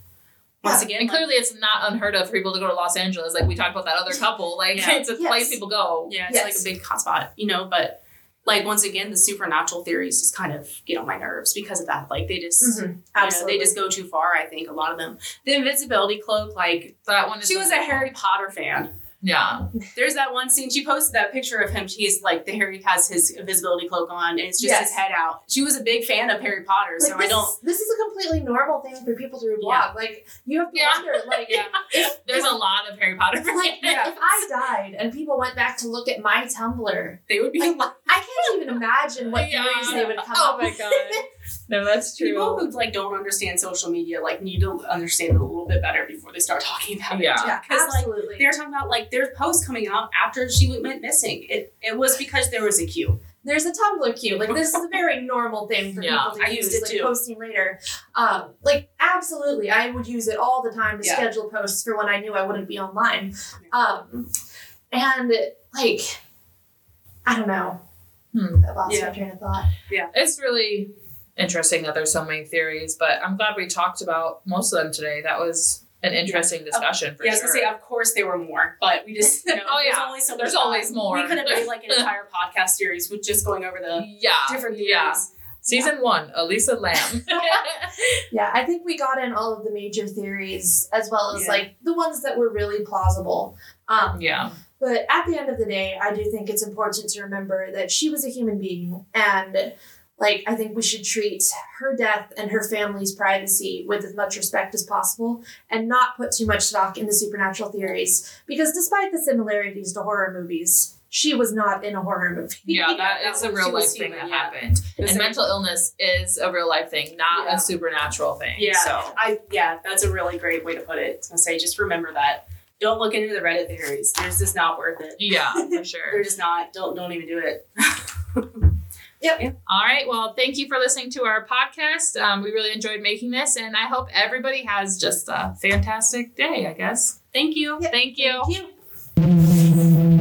S1: once
S2: Yeah.
S1: again,
S3: And
S1: like-
S3: clearly, it's not unheard of for people to go to Los Angeles. Like we talked about that other <laughs> couple. Like
S1: Yeah.
S3: it's a place people go.
S1: Yeah, it's
S2: Yes.
S1: like a big hotspot, you know, but like once again, the supernatural theories just kind of get on my nerves because of that. Like they just
S2: Mhm.
S1: you know,
S2: absolutely
S1: they just go too far, I think, a lot of them. The invisibility cloak, like
S3: That one is.
S1: she was a Harry Potter fan.
S3: Yeah. <laughs>
S1: There's that one scene she posted that picture of him. He's like the Harry has his invisibility cloak on and it's just
S2: Yes.
S1: his head out. She was a big fan of Harry Potter,
S2: like
S1: so
S2: this,
S1: I don't
S2: this is a completely normal thing for people to reblog
S1: Yeah.
S2: like you have to
S3: Yeah.
S2: wonder like <laughs>
S1: Yeah.
S2: if,
S3: There's
S2: if,
S3: a lot of Harry Potter. fans.
S2: like
S1: Yeah.
S2: if i died and people went back to look at my tumblr
S1: they would be
S2: Like,
S1: like <laughs>
S2: i can't even imagine what
S3: Yeah.
S2: theories they would come
S3: oh
S2: up.
S3: Oh my
S2: with
S3: God. No, that's true.
S1: people who like don't understand social media like need to understand it a little bit better before they start <laughs> talking about
S3: Yeah.
S1: it.
S2: yeah
S1: Because like
S2: absolutely
S1: they're talking about like there's posts coming out after she went missing. It it was because there was a queue.
S2: there's a Tumblr queue. Like this is a very <laughs> normal thing for
S3: Yeah,
S2: people to
S1: I
S2: use,
S1: used it
S2: like
S1: too.
S2: posting later. Um, like absolutely, I would use it all the time to
S1: Yeah.
S2: schedule posts for when I knew I wouldn't be online. Um, and like, I don't know.
S3: Hmm.
S2: I lost
S1: Yeah.
S2: my train of thought.
S3: Yeah, it's really interesting that there's so many theories, but I'm glad we talked about most of them today. That was an interesting discussion for
S1: yeah, I was gonna say, of course there were more, but we just you know, <laughs>
S3: Oh,
S1: there's
S3: yeah.
S1: only so
S3: There's always more.
S1: We could have made like an <laughs> entire podcast series with just going over the
S3: yeah,
S1: different theories.
S3: yeah. Season one, Elisa Lam. <laughs>
S2: Yeah, I think we got in all of the major theories as well as
S1: Yeah.
S2: like the ones that were really plausible. Um,
S3: yeah,
S2: But at the end of the day, I do think it's important to remember that she was a human being and like I think we should treat her death and her family's privacy with as much respect as possible and not put too much stock in the supernatural theories because despite the similarities to horror movies, she was not in a horror movie.
S3: yeah. That <laughs>
S1: that
S3: is a real life thing
S1: human,
S3: that
S1: yeah.
S3: happened,
S1: It was
S3: and
S1: a-
S3: mental illness is a real life thing, not
S1: Yeah.
S3: a supernatural thing.
S1: Yeah,
S3: So
S1: I yeah, that's a really great way to put it. I was gonna say, just remember that. Don't look into the Reddit theories. There's just not worth it.
S3: yeah, for <laughs> sure.
S1: They're
S3: sure.
S1: just not. Don't don't even do it. <laughs>
S3: All right. Well, thank you for listening to our podcast. Um, we really enjoyed making this, and I hope everybody has just a fantastic day. I guess.
S1: Thank you.
S2: Yeah.
S3: Thank you.
S2: Thank you.